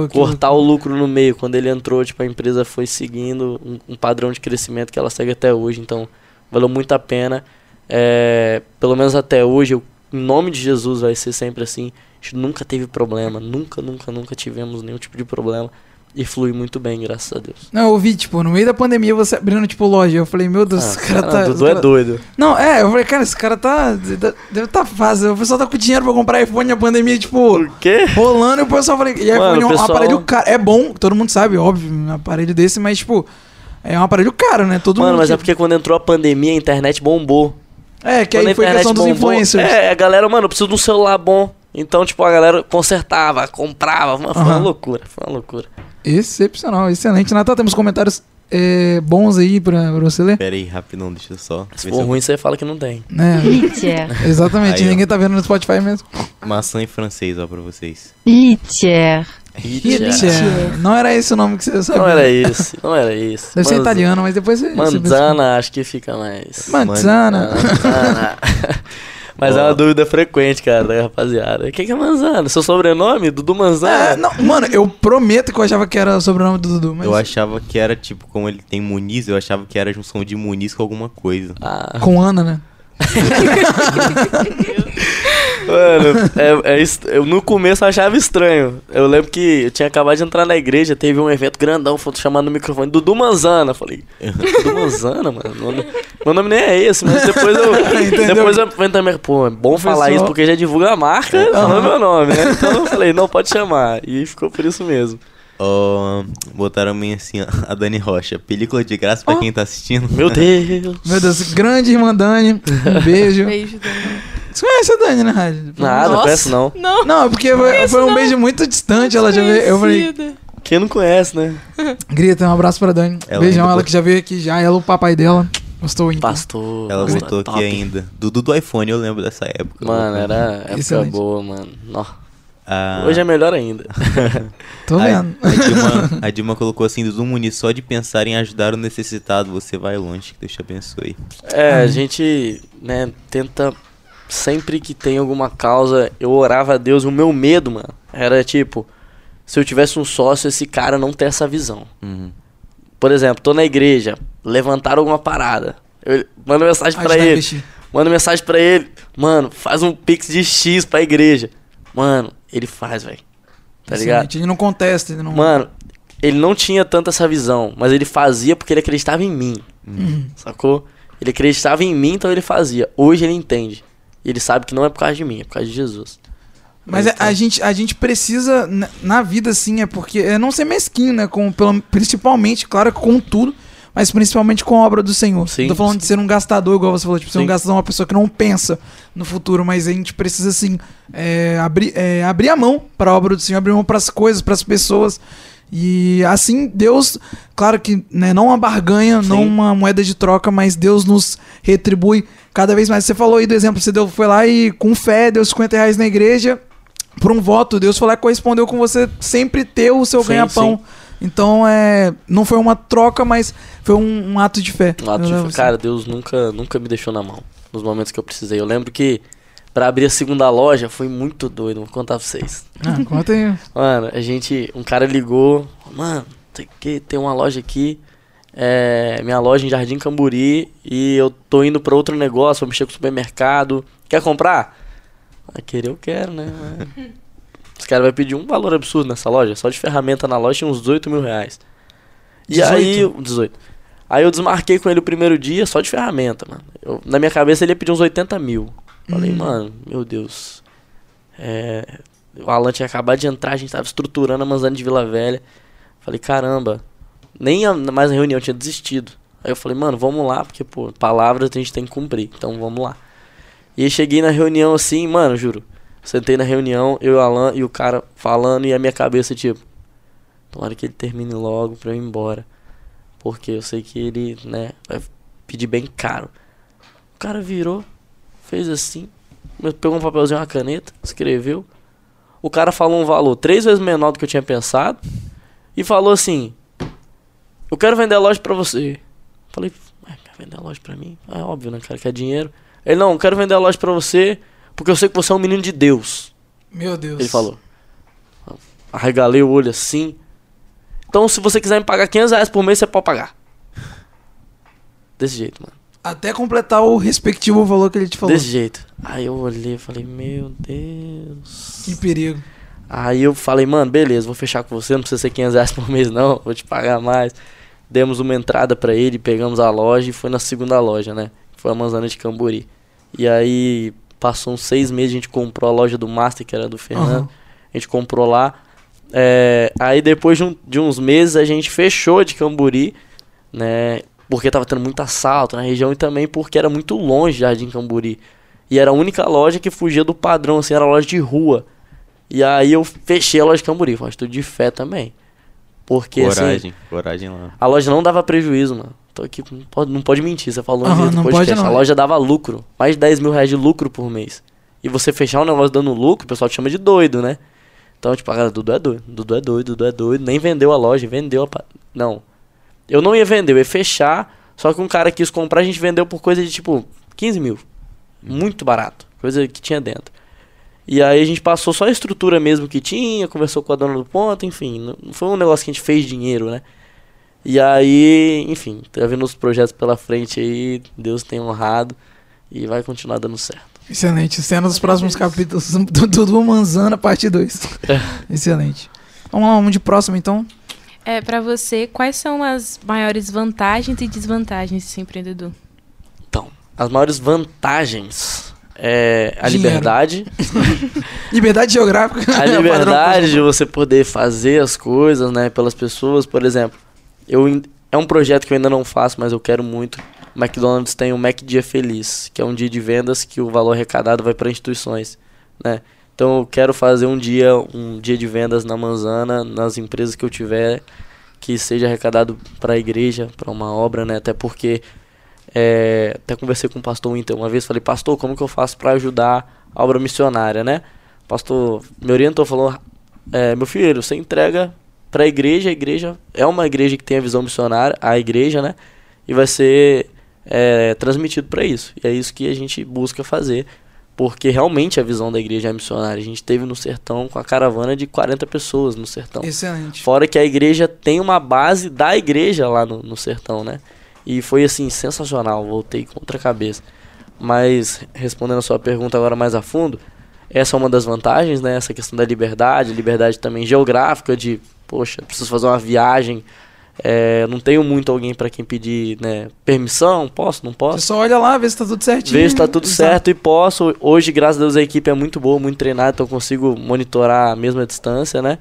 cortar o lucro no meio. Quando ele entrou, tipo, a empresa foi seguindo um, um padrão de crescimento que ela segue até hoje. Então, valeu muito a pena. É, pelo menos até hoje, eu, em nome de Jesus vai ser sempre assim. A gente nunca teve problema, nunca, nunca, nunca tivemos nenhum tipo de problema. E flui muito bem, graças a Deus. Não, eu vi, tipo, no meio da pandemia você abrindo, tipo, loja. Eu falei, meu Deus, Ah, esse cara cara, tá. Dudu esse é cara- doido. Não, é, eu falei, cara, esse cara tá. Deve tá fácil. O pessoal tá com dinheiro pra comprar iPhone na pandemia, tipo, Por quê? rolando, e o pessoal falei, e iPhone Mano, é um o pessoal- aparelho caro. É bom, todo mundo sabe, óbvio, um aparelho desse, mas, tipo, é um aparelho caro, né? Todo Mano, mundo. mas que- é porque quando entrou a pandemia, a internet bombou. É, que Quando aí foi a questão dos bombou- influencers. É, a galera, mano, eu preciso de um celular bom. Então, tipo, a galera consertava, comprava. Mano, foi uma loucura, foi uma loucura. Excepcional, excelente. Natal, temos comentários é, bons aí pra, pra você ler? Pera aí, rapidão, deixa eu só. Se for se eu- ruim, você fala que não tem. É, exatamente, Aí, ó. ninguém tá vendo no Spotify mesmo. Maçã em francês, ó, pra vocês. Litière. Litière. Não era esse o nome que você sabia. Não era isso, não era isso. Deve ser italiano, mas depois você. você Manzana, acho que fica mais. Manzana. Manzana. *laughs* Mas é Ó. uma dúvida frequente, cara, da rapaziada. Quem que é Manzana? Seu sobrenome? Dudu Manzana? É, não, mano, eu prometo que eu achava que era o sobrenome do Dudu, mas. Eu achava que era, tipo, como ele tem Muniz, eu achava que era junção de Muniz com alguma coisa. Ah, Com Ana, né? Mano, é, é eu no começo eu achava estranho. Eu lembro que eu tinha acabado de entrar na igreja, teve um evento grandão, foi chamando no microfone Dudu Manzana. Falei, Dudu Manzana, mano? Meu nome, meu nome nem é esse, mas depois eu. *laughs* Entendeu? depois eu também, pô, é bom falar pessoal- isso porque já divulga a marca, falando meu nome, né? Então eu falei, não, pode chamar. E ficou por isso mesmo. Ó, botaram bem assim, ó, a Dani Rocha. Película de graça pra Ó. quem tá assistindo. Meu Deus. Meu Deus, grande irmã Dani. Um beijo. *laughs* Beijo, Dani. Você conhece a Dani, né, Rádio? Nada, Nossa. conhece não. Não. Não, é porque foi, foi um beijo muito distante, ela já veio. Eu falei. Quem não conhece, né? *laughs* grita, um abraço pra Dani. Ela Beijão, ela que já veio aqui já, ela o papai dela. Gostou então. Pastor. Ela top. aqui ainda. Dudu do iPhone, eu lembro dessa época. Mano, era época Excelente. boa, mano. Nó. Ah, Hoje é melhor ainda. *laughs* Tô a, vendo. a, Dilma, a Dilma colocou assim, Dudu Muniz, só de pensar em ajudar o necessitado, você vai longe, que Deus te abençoe. É, a gente, né, tenta. Sempre que tem alguma causa, eu orava a Deus. O meu medo, mano, era tipo: se eu tivesse um sócio, esse cara não ter essa visão. Uhum. Por exemplo, tô na igreja, levantaram alguma parada. Eu mando mensagem pra Ajudar a ele. Mando mensagem pra ele. Mano, faz um pix de X pra igreja. Mano, ele faz, velho. Tá ligado? Excelente. Ele não contesta, ele não. Mano, ele não tinha tanta essa visão, mas ele fazia porque ele acreditava em mim. Uhum. Sacou? Ele acreditava em mim, então ele fazia. Hoje ele entende. E ele sabe que não é por causa de mim, é por causa de Jesus. Mas é, Então- a, gente, a gente precisa, na, na vida, assim, é porque. É não ser mesquinho, né? Com, pelo, principalmente, claro, com tudo, mas principalmente com a obra do Senhor. Sim, Não tô falando sim. de ser um gastador, igual você falou, tipo, ser um Sim. gastador, uma pessoa que não pensa no futuro, mas a gente precisa, assim, é, abrir, é, abrir a mão para a obra do Senhor, abrir a mão para as coisas, para as pessoas. E assim, Deus, claro que né, não uma barganha, não Sim. uma moeda de troca, mas Deus nos retribui cada vez mais. Você falou aí do exemplo, você deu, foi lá e com fé deu 50 reais na igreja, por um voto, Deus foi lá e correspondeu com você sempre ter o seu Sim, ganha-pão. Então, é, não foi uma troca, mas foi um, um ato de fé. Um ato de fé. Cara, Deus nunca, nunca me deixou na mão nos momentos que eu precisei. Eu lembro que pra abrir a segunda loja foi muito doido, vou contar pra vocês. Ah, conta aí. Mano, a gente. Um cara ligou, mano, tem que tem uma loja aqui. É, minha loja em Jardim Camburi e eu tô indo pra outro negócio, vou mexer com o supermercado. Quer comprar? Ah, querer eu quero, né? *laughs* Os caras vão pedir um valor absurdo nessa loja. Só de ferramenta na loja tinha uns 18 mil reais. E 18? aí. eu- 18. Aí eu desmarquei com ele o primeiro dia só de ferramenta, mano. Eu- na minha cabeça ele ia pedir uns 80 mil. Falei, Hum. mano, meu Deus. É, o Alan tinha acabado de entrar, a gente tava estruturando a Manzana de Vila Velha. Falei, caramba, nem a, mais a reunião tinha desistido. Aí eu falei, mano, vamos lá, porque, pô, palavras a gente tem que cumprir, então vamos lá. E aí cheguei na reunião assim, mano, juro. Sentei na reunião, eu e o Alan e o cara falando, e a minha cabeça, tipo, tomara que ele termine logo pra eu ir embora. Porque eu sei que ele, né, vai pedir bem caro. O cara virou, fez assim, pegou um papelzinho, uma caneta, escreveu. O cara falou um valor três vezes menor do que eu tinha pensado. E falou assim: Eu quero vender a loja pra você. Falei, "Ué, quer vender a loja pra mim? É óbvio, né, cara? Quer dinheiro. Ele, não, eu quero vender a loja pra você porque eu sei que você é um menino de Deus. Meu Deus. Ele falou. Arregalei o olho assim. Então, se você quiser me pagar 500 reais por mês, você pode pagar. Desse jeito, mano. Até completar o respectivo valor que ele te falou. Desse jeito. Aí eu olhei e falei, meu Deus. Que perigo. Aí eu falei, mano, beleza, vou fechar com você, não precisa ser 500 reais por mês não, vou te pagar mais. Demos uma entrada pra ele, pegamos a loja e foi na segunda loja, né? Foi a Manzana de Cambori. E aí passou uns seis meses, a gente comprou a loja do Master, que era do Fernando. Aham. A gente comprou lá. É, aí depois de, um- de uns meses a gente fechou a de Camburi, né? Porque tava tendo muito assalto na região e também porque era muito longe Jardim Camburi. E era a única loja que fugia do padrão, assim, era loja de rua. E aí eu fechei a loja de Camburi, foi uma atitude de fé também. Porque assim, Coragem, coragem lá. a loja não dava prejuízo, mano. Tô aqui, não pode, não pode mentir, você falou Aham, no não podcast. pode não. A loja dava lucro, mais de 10 mil reais de lucro por mês. E você fechar um negócio dando lucro, o pessoal te chama de doido, né? Então, tipo, a galera, Dudu é doido, Dudu é doido, Dudu é doido. Nem vendeu a loja, vendeu a... Não. Eu não ia vender, eu ia fechar, só que um cara quis comprar, a gente vendeu por coisa de, tipo, 15 mil. Muito barato, coisa que tinha dentro. E aí a gente passou só a estrutura mesmo que tinha, conversou com a dona do ponto, enfim. Não foi um negócio que a gente fez dinheiro, né? E aí, enfim, tá vendo os projetos pela frente aí, Deus tem honrado e vai continuar dando certo. Excelente. Cena dos próximos capítulos do, do, do Manzana, parte 2. Excelente. Vamos lá, vamos de próximo então. É, pra você, quais são as maiores vantagens e desvantagens de ser empreendedor? Então, as maiores vantagens é a Dinheiro. liberdade, *laughs* Liberdade geográfica. a Padrão liberdade de você poder fazer as coisas, né, pelas pessoas, por exemplo. Eu é um projeto que eu ainda não faço, mas eu quero muito. O McDonald's tem o Mac Dia Feliz, que é um dia de vendas que o valor arrecadado vai para instituições, né? Então eu quero fazer um dia, um dia de vendas na Manzana, nas empresas que eu tiver, que seja arrecadado para a igreja, para uma obra, né? Até porque é, até conversei com o pastor Winter uma vez, falei, pastor, como que eu faço para ajudar a obra missionária, né? O pastor me orientou, falou, é, meu filho, você entrega para a igreja, a igreja é uma igreja que tem a visão missionária, a igreja, né? E vai ser é, transmitido para isso. E é isso que a gente busca fazer, porque realmente a visão da igreja é missionária. A gente teve no sertão com a caravana de 40 pessoas no sertão. Excelente. Fora que a igreja tem uma base da igreja lá no, no sertão, né? E foi assim, sensacional, voltei contra a cabeça. Mas, respondendo a sua pergunta agora mais a fundo, essa é uma das vantagens, né? Essa questão da liberdade, liberdade também geográfica, de, poxa, preciso fazer uma viagem, é, não tenho muito alguém para quem pedir né, permissão, posso, não Você posso? só olha lá, vê se tá tudo certinho. Vejo se tá tudo Exato. certo e posso. Hoje, graças a Deus, a equipe é muito boa, muito treinada, então eu consigo monitorar a mesma distância, né?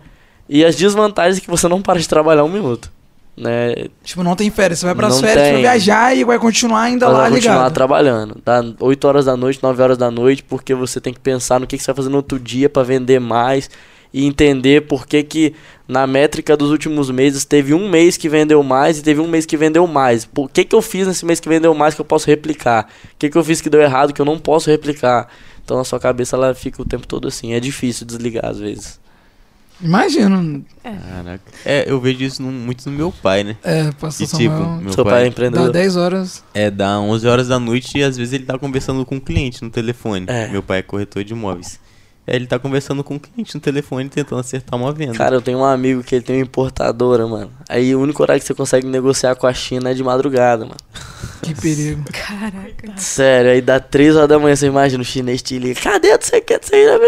E as desvantagens é que você não para de trabalhar um minuto, né? Tipo, não tem férias. Você vai pras Não férias tem. viajar e vai continuar ainda Mas lá vai continuar ligado. trabalhando. Dá 8 horas da noite, 9 horas da noite, porque você tem que pensar no que, que você vai fazer no outro dia para vender mais e entender por que, que na métrica dos últimos meses teve um mês que vendeu mais e teve um mês que vendeu mais. Por que, que eu fiz nesse mês que vendeu mais que eu posso replicar? O que, que eu fiz que deu errado que eu não posso replicar? Então a sua cabeça ela fica o tempo todo assim. É difícil desligar às vezes. Imagino. Caraca. É, eu vejo isso no- muito no meu pai, né? É, pastor E tipo, meu Seu pai é pai Dá empreendedor. 10 horas. é dá 11 horas da noite e às vezes ele tá conversando com o cliente no telefone. É. Meu pai é corretor de imóveis. Aí ele tá conversando com o cliente no telefone tentando acertar uma venda. Cara, eu tenho um amigo que ele tem uma importadora, mano. Aí o único horário que você consegue negociar com a China é de madrugada, mano. Que perigo. Caraca. Sério, aí dá 3 horas da manhã, você imagina o chinês te liga, cadê você quer sair?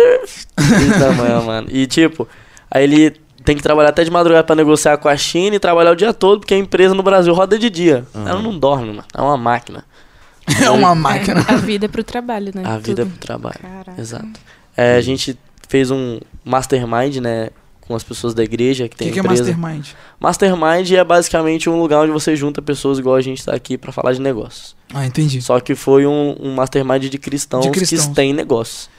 3 da manhã, *laughs* mano. E tipo, aí ele tem que trabalhar até de madrugada pra negociar com a China e trabalhar o dia todo, porque a empresa no Brasil roda de dia. Uhum. Ela não dorme, mano. É uma máquina. *laughs* É uma máquina. A vida é pro trabalho, né? A vida é Tudo. pro trabalho. Caraca. Exato. É, a gente fez um mastermind, né? Com as pessoas da igreja que O tem que, que é empresa. Mastermind? Mastermind é basicamente um lugar onde você junta pessoas igual a gente tá aqui pra falar de negócios. Ah, entendi. Só que foi um, um mastermind de cristãos, De cristãos. que têm negócios.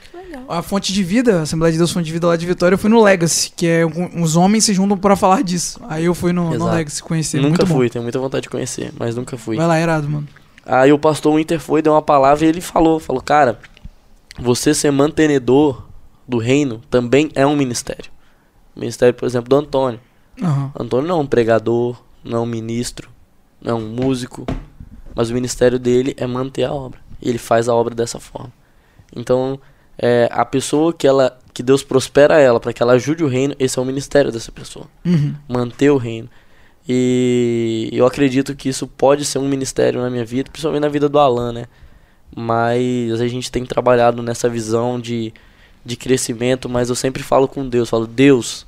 A fonte de vida, a Assembleia de Deus Fonte de Vida lá de Vitória, eu fui no Legacy, que é um- os homens se juntam pra falar disso. Aí eu fui no, no. Legacy conhecer. nunca muito bom. fui, tenho muita vontade de conhecer, mas nunca fui. Vai lá, irado, mano. Aí o pastor Winter foi, deu uma palavra e ele falou, falou, cara, você ser mantenedor do reino também é um ministério. O ministério, por exemplo, do Antônio. Aham. Antônio não é um pregador, não é um ministro, não é um músico, mas o ministério dele é manter a obra. E ele faz a obra dessa forma. Então, é, a pessoa que ela que Deus prospera ela para que ela ajude o reino, esse é o ministério dessa pessoa, Uhum. manter o reino. E eu acredito que isso pode ser um ministério na minha vida, principalmente na vida do Alan, né? Mas a gente tem trabalhado nessa visão de, de crescimento, mas eu sempre falo com Deus, falo, Deus,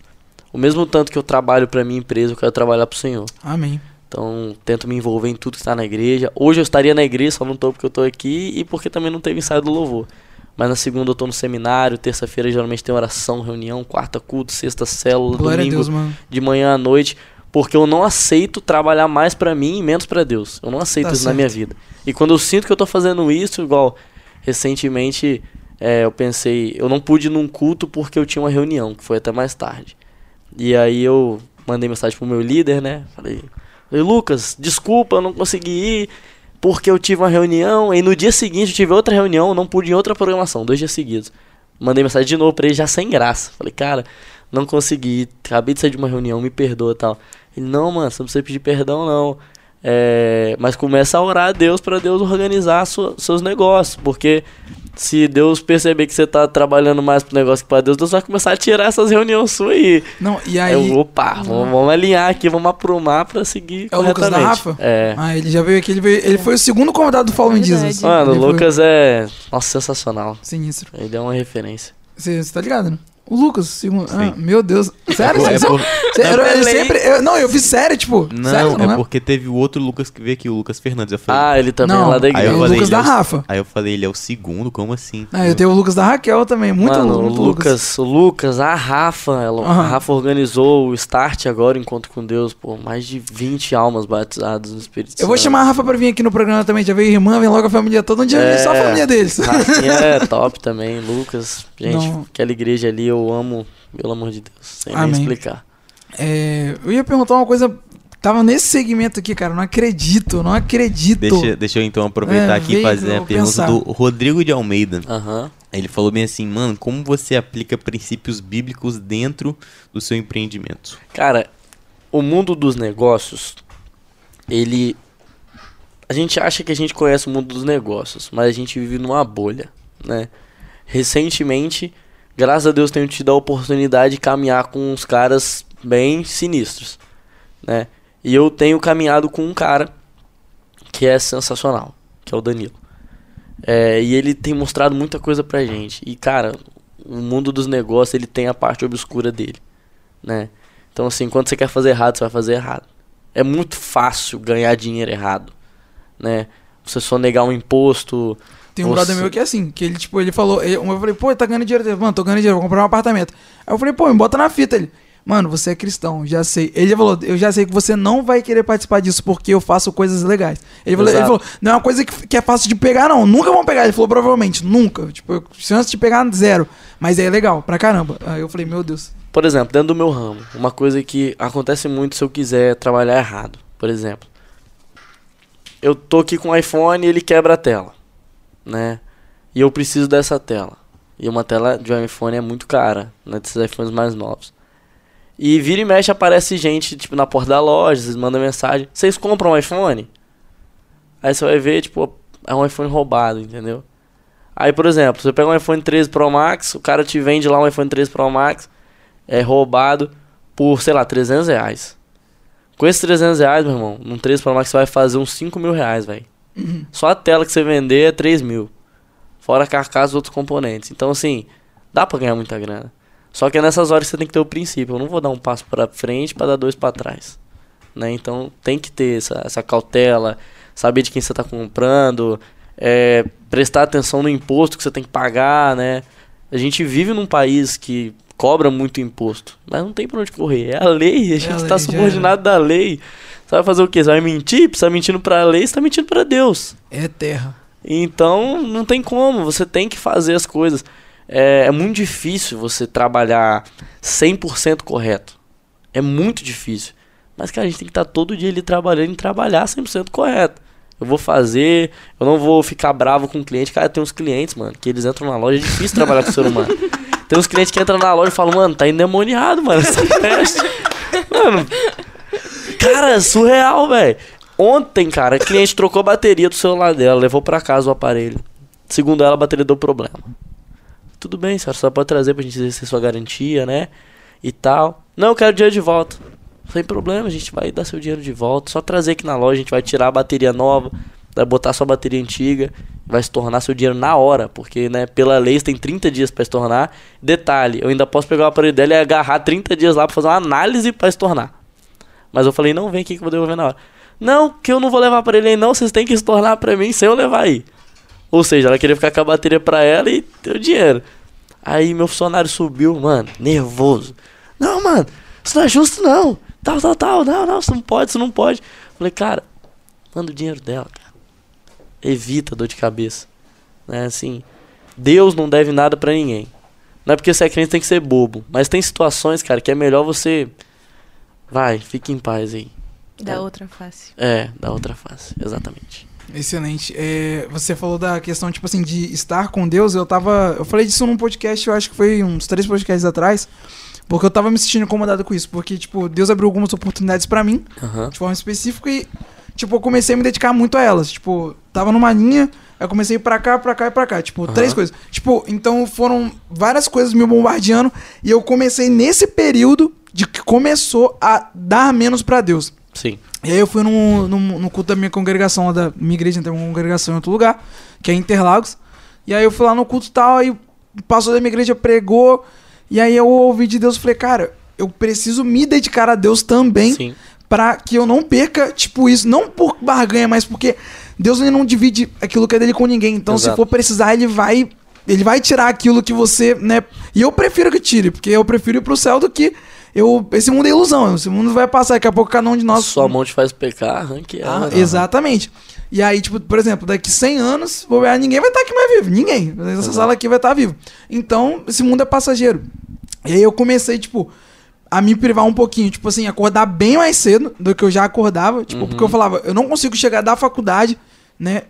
o mesmo tanto que eu trabalho para minha empresa, eu quero trabalhar pro Senhor. Amém. Então, tento me envolver em tudo que está na igreja. Hoje eu estaria na igreja, só não tô porque eu tô aqui e porque também não teve ensaio do louvor. Mas na segunda eu tô no seminário, terça-feira geralmente tem oração, reunião, quarta culto, sexta célula, Glória domingo Deus, de manhã à noite, porque eu não aceito trabalhar mais pra mim e menos pra Deus. Eu não aceito Tá isso na minha vida. E quando eu sinto que eu tô fazendo isso, igual recentemente é, eu pensei, eu não pude ir num culto porque eu tinha uma reunião, que foi até mais tarde. E aí eu mandei mensagem pro meu líder, né? Falei, falei, Lucas, desculpa, eu não consegui ir porque eu tive uma reunião e no dia seguinte eu tive outra reunião, eu não pude ir em outra programação, dois dias seguidos. Mandei mensagem de novo pra ele já sem graça. Falei, cara, não consegui, acabei de sair de uma reunião, me perdoa e tal. Ele, não, mano, você não precisa pedir perdão, não. É, mas começa a orar a Deus pra Deus organizar sua- seus negócios, porque se Deus perceber que você tá trabalhando mais pro negócio que pra Deus, Deus vai começar a tirar essas reuniões suas aí. Não, e Aí aí. eu, opa, vamos, vamos alinhar aqui, vamos aprumar pra seguir É o Lucas da. Rafa? É. Ah, ele já veio aqui, ele, veio- ele foi o segundo convidado do Fallen Verdade. Jesus. Mano, o Ele foi Lucas é, nossa, sensacional. Sinistro. Ele é uma referência. Você você tá ligado, né? O Lucas, segundo. Ah, meu Deus. Sério? É por- você- eu, eu sempre. eu- não, eu vi sério, tipo. Não, sério, é não porque teve o outro Lucas que veio aqui, o Lucas Fernandes. Eu falei, Ah, ele também Não, é lá da Aí é eu igreja. o falei, Lucas ele é da o- Rafa. aí eu falei, ele é o segundo, como assim? Ah, eu tenho o Lucas da Raquel também. Muito, Mano, muito o Lucas. Lucas, o Lucas, a Rafa, ela, Aham. a Rafa organizou o Start agora, Encontro com Deus, pô, mais de 20 almas batizadas no Espírito Eu vou Santo. chamar a Rafa pra vir aqui no programa também. Já veio irmã, vem logo a família toda. Um dia vem só a É. família deles. Rafinha *laughs* é *laughs* top também, Lucas. Gente, Não. aquela igreja ali eu amo, pelo amor de Deus, sem nem Amém. explicar. É, eu ia perguntar uma coisa. Tava nesse segmento aqui, cara. Não acredito, não acredito. Deixa, deixa eu então aproveitar É, aqui e fazer a pergunta pensar. do Rodrigo de Almeida. Aham. Ele falou bem assim, mano, como você aplica princípios bíblicos dentro do seu empreendimento? Cara, o mundo dos negócios, ele. A gente acha que a gente conhece o mundo dos negócios, mas a gente vive numa bolha, né? Recentemente, graças a Deus, tenho tido a oportunidade de caminhar com uns caras bem sinistros, né? E eu tenho caminhado com um cara que é sensacional, que é o Danilo. É, e ele tem mostrado muita coisa pra gente. E, cara, o mundo dos negócios, ele tem a parte obscura dele, né? Então, assim, quando você quer fazer errado, você vai fazer errado. É muito fácil ganhar dinheiro errado, né? Você só negar um imposto. Tem um Você- brother meu que é assim, que ele, tipo, ele falou, ele- eu falei, pô, tá ganhando dinheiro, Ele, mano, tô ganhando dinheiro, vou comprar um apartamento. Aí eu falei, pô, me bota na fita ele. Mano, você é cristão, já sei. Ele falou, eu já sei que você não vai querer participar disso porque eu faço coisas legais. Ele falou, ele falou, não é uma coisa que, que é fácil de pegar, não. Nunca vão pegar. Ele falou, provavelmente, nunca. Tipo, chance de pegar zero. Mas é legal, pra caramba. Aí eu falei, meu Deus. Por exemplo, dentro do meu ramo, uma coisa que acontece muito se eu quiser trabalhar errado. Por exemplo, eu tô aqui com o iPhone e ele quebra a tela, né? E eu preciso dessa tela. E uma tela de um iPhone é muito cara, né? Desses iPhones mais novos. E vira e mexe aparece gente, tipo, na porta da loja, vocês mandam mensagem. Vocês compram um iPhone? Aí você vai ver, tipo, é um iPhone roubado, entendeu? Aí, por exemplo, você pega um iPhone 13 Pro Max, o cara te vende lá um iPhone 13 Pro Max, é roubado por, sei lá, 300 reais. Com esses 300 reais, meu irmão, num 13 Pro Max você vai fazer uns 5 mil reais, velho. Só a tela que você vender é 3 mil. Fora a carcaça e outros componentes. Então, assim, dá pra ganhar muita grana. Só que é nessas horas que você tem que ter o princípio. Eu não vou dar um passo pra frente pra dar dois pra trás. Né? Então, tem que ter essa, essa cautela, saber de quem você tá comprando, é, prestar atenção no imposto que você tem que pagar, né? A gente vive num país que cobra muito imposto, mas não tem pra onde correr. É a lei, a gente tá lei, já subordinado da lei. Você vai fazer o quê? Você vai mentir? Você tá mentindo pra lei, você tá mentindo pra Deus. É terra. Então, não tem como, você tem que fazer as coisas. É, é muito difícil você trabalhar 100% correto. É muito difícil. Mas, cara, a gente tem que estar todo dia ali trabalhando e trabalhar 100% correto. Eu vou fazer, eu não vou ficar bravo com o cliente. Cara, tem uns clientes, mano, que eles entram na loja, é difícil trabalhar com o ser humano. Tem uns clientes que entram na loja e falam, mano, tá endemoniado, mano, essa peste. *laughs* Mano, cara, é surreal, velho. Ontem, cara, a cliente trocou a bateria do celular dela, levou pra casa o aparelho. Segundo ela, a bateria deu problema. Tudo bem, senhora, só pode trazer pra gente exercer sua garantia, né? E tal. Não, eu quero dinheiro de volta. Sem problema, a gente vai dar seu dinheiro de volta. Só trazer aqui na loja, a gente vai tirar a bateria nova, vai botar sua bateria antiga, vai se tornar seu dinheiro na hora, porque, né, pela lei você tem 30 dias para estornar. Detalhe, eu ainda posso pegar o aparelho dela e agarrar 30 dias lá pra fazer uma análise para estornar. Mas eu falei, não, vem aqui que eu vou devolver na hora. Não, que eu não vou levar pra ele aí não, vocês têm que estornar pra mim sem eu levar aí. Ou seja, ela queria ficar com a bateria pra ela e ter o dinheiro. Aí meu funcionário subiu, mano, nervoso. Não, mano, isso não é justo não. Tal, tal, tal, não, não, isso não pode, isso não pode. Falei, cara, manda o dinheiro dela, cara. Evita dor de cabeça. Né, assim, Deus não deve nada pra ninguém. Não é porque você é crente tem que ser bobo. Mas tem situações, cara, que é melhor você. Vai, fique em paz aí. Da outra face. É, da outra face, exatamente. Excelente. É, você falou da questão, tipo assim, de estar com Deus. Eu tava. Eu falei disso num podcast, eu acho que foi uns três podcasts atrás. Porque eu tava me sentindo incomodado com isso. Porque, tipo, Deus abriu algumas oportunidades pra mim, Aham. de forma específica, e, tipo, eu comecei a me dedicar muito a elas. Tipo, tava numa linha, aí eu comecei pra cá, pra cá e pra cá. Tipo, Aham. três coisas. Tipo, então foram várias coisas me bombardeando. E eu comecei nesse período que começou a dar menos pra Deus. Sim. E aí eu fui no, no, no culto da minha congregação, lá da minha igreja tem uma congregação em outro lugar, que é Interlagos. E aí eu fui lá no culto e tal, aí o pastor da minha igreja pregou, e aí eu ouvi de Deus e falei, cara, eu preciso me dedicar a Deus também, Sim. pra que eu não perca, tipo, isso, não por barganha, mas porque Deus ele não divide aquilo que é dele com ninguém. Então, se Exato. for precisar, ele vai. Ele vai tirar aquilo que você, né? E eu prefiro que tire, porque eu prefiro ir pro céu do que. Eu, esse mundo é ilusão, esse mundo vai passar, daqui a pouco cada um de nós. Sua mão te faz pecar, arranque. Ah, exatamente. E aí, tipo, por exemplo, daqui 100 anos, vou ver, ninguém vai estar aqui mais vivo. Ninguém. Essa Exato. sala aqui vai estar vivo. Então, esse mundo é passageiro. E aí eu comecei, tipo, a me privar um pouquinho. Tipo assim, acordar bem mais cedo do que eu já acordava. Tipo, porque eu falava, eu não consigo chegar da faculdade, né?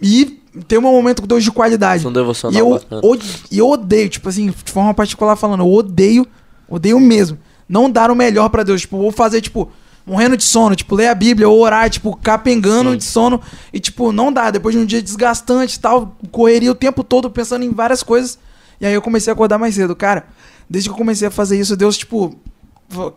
E ter um momento com Deus de qualidade. São devocional E eu, bacana. e eu odeio, tipo assim, de forma particular falando, eu odeio, odeio mesmo. Não dar o melhor pra Deus. Tipo, vou fazer, tipo, morrendo de sono, tipo, ler a Bíblia ou orar, tipo, capengando Sim. de sono. E, tipo, não dá. Depois de um dia desgastante e tal, correria o tempo todo pensando em várias coisas. E aí eu comecei a acordar mais cedo. Cara, desde que eu comecei a fazer isso, Deus, tipo.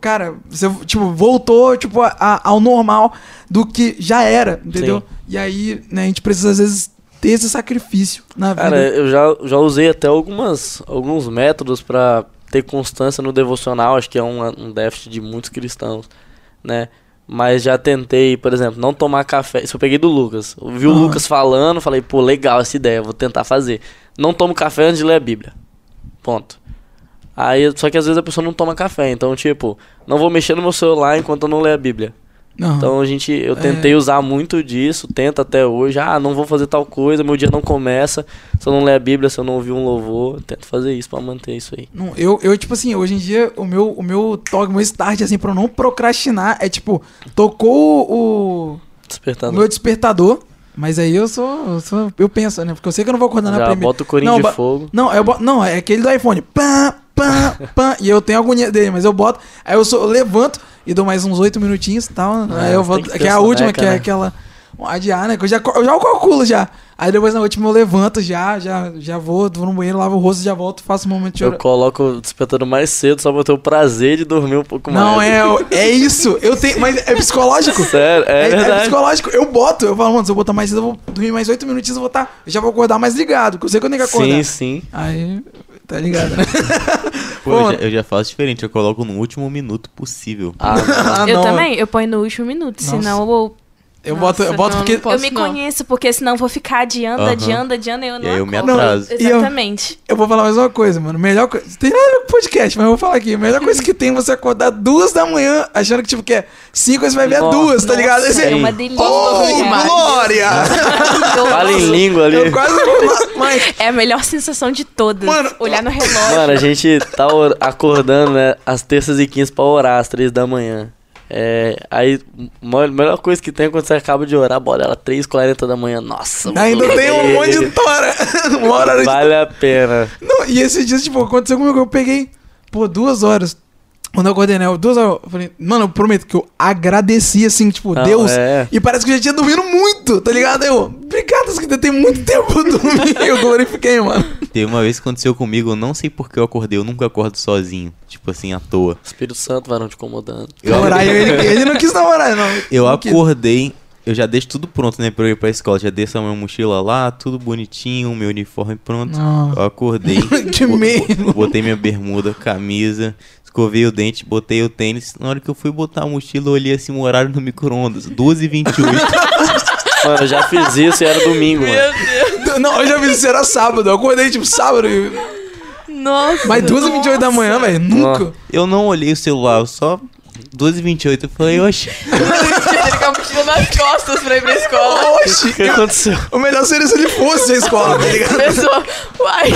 Cara, você, tipo, voltou, tipo, a- a- ao normal do que já era, entendeu? Sim. E aí, né, a gente precisa, às vezes, ter esse sacrifício na vida. Cara, eu já, já usei até algumas, alguns métodos pra ter constância no devocional, acho que é um, um déficit de muitos cristãos, né? Mas já tentei, por exemplo, não tomar café. Isso eu peguei do Lucas. Eu vi o. Lucas falando, falei, pô, legal essa ideia, vou tentar fazer. Não tomo café antes de ler a Bíblia. Ponto. Aí, só que às vezes a pessoa não toma café, então, tipo, não vou mexer no meu celular enquanto eu não ler a Bíblia. Aham. Então a gente, eu tentei usar muito disso, tento até hoje. Ah, não vou fazer tal coisa, meu dia não começa se eu não ler a Bíblia, se eu não ouvir um louvor. Tento fazer isso pra manter isso aí. Não, eu, eu, tipo assim, hoje em dia, o meu, o meu toque, o meu start, assim, pra eu não procrastinar, é tipo, tocou o, o Despertando. meu despertador, mas aí eu sou, eu sou- eu penso, né? Porque eu sei que eu não vou acordar na Já primeira. bota o corinho Não, de fogo. Não, eu boto, não, é aquele do iPhone, pam, e eu tenho agonia dele, mas eu boto, aí eu, sou, eu levanto e dou mais uns oito minutinhos e tal, aí eu volto, que que, é a última, neca, que é né? aquela... Adiar, né? Que eu já, eu já calculo já. Aí depois na última eu levanto já, já, já vou, vou no banheiro, lavo o rosto, já volto, faço um momento de Eu coloco o despertador mais cedo só pra eu ter o prazer de dormir um pouco mais. Não, é, é isso. Eu tenho. Mas é psicológico. Sério, é, verdade. psicológico. Eu boto. Eu falo, mano, se eu botar mais cedo, eu vou dormir mais oito minutinhos, eu vou estar. Eu já vou acordar mais ligado. Porque eu sei que eu tenho que acordar. Sim, sim. Aí. Tá ligado, né? *laughs* Pô, eu, já, eu já faço diferente, eu coloco no último minuto possível. Ah, *laughs* ah, eu não. também, eu ponho no último minuto, Nossa. senão eu, Eu Nossa, boto, eu boto não, porque. não posso. eu me conheço, porque senão eu vou ficar adiando, Aham. adiando, adiando e eu não E aí eu me atraso. E eu- Exatamente. Eu vou falar mais uma coisa, mano. Melhor coisa. Tem nada podcast, mas eu vou falar aqui. A melhor coisa que tem é você acordar duas da manhã, achando que, tipo, que é cinco, você vai ver Nossa, duas, tá ligado? Nossa, você. é uma delícia. Oh, glória! Fala em língua ali. Eu quase. Mas. É a melhor sensação de todas. Mano, olhar no relógio. Mano, a gente tá or- acordando, né, às terças e quintas pra orar às três da manhã. É, aí, a melhor coisa que tem é quando você acaba de orar, bora ela 3h40 da manhã. Nossa, Ainda tem um monte de tora. *laughs* Uma hora de Vale a pena. Não, e esses dias, tipo, aconteceu comigo, eu peguei, pô, duas horas. Quando eu acordei, né? eu- Duas horas, eu falei, mano, eu prometo que eu agradeci, assim, tipo, Não, Deus. é. E parece que eu já tinha dormido muito, tá ligado? Eu, obrigado, que tem muito tempo eu dormi. *laughs* Eu glorifiquei, mano. Teve uma vez que aconteceu comigo, eu não sei porque eu acordei, eu nunca acordo sozinho. Tipo assim, à toa. Espírito Santo vai não te incomodando. Eu, Namorar, ele, ele não quis namorar, não. eu Não quis. acordei, eu já deixo tudo pronto, né, pra eu ir pra escola. Já deixo a minha mochila lá, tudo bonitinho, meu uniforme pronto. Não. Eu acordei, *laughs* Que medo. botei minha bermuda, camisa, escovei o dente, botei o tênis. Na hora que eu fui botar a mochila, eu olhei assim o horário no micro-ondas, 12h28. *laughs* Mano, eu já fiz isso e era domingo, Meu mano. Deus. Não, eu já vi isso, era sábado. Eu acordei, tipo, sábado. e- Nossa. Mas 12 h 28 da manhã, velho. Nunca. eu não olhei o celular, eu só 12h28. Eu falei, oxe, *laughs* Ele com a mochila nas costas pra ir pra escola. O Oxi. que aconteceu? O melhor seria se ele fosse a escola, tá ligado? Pessoa, uai,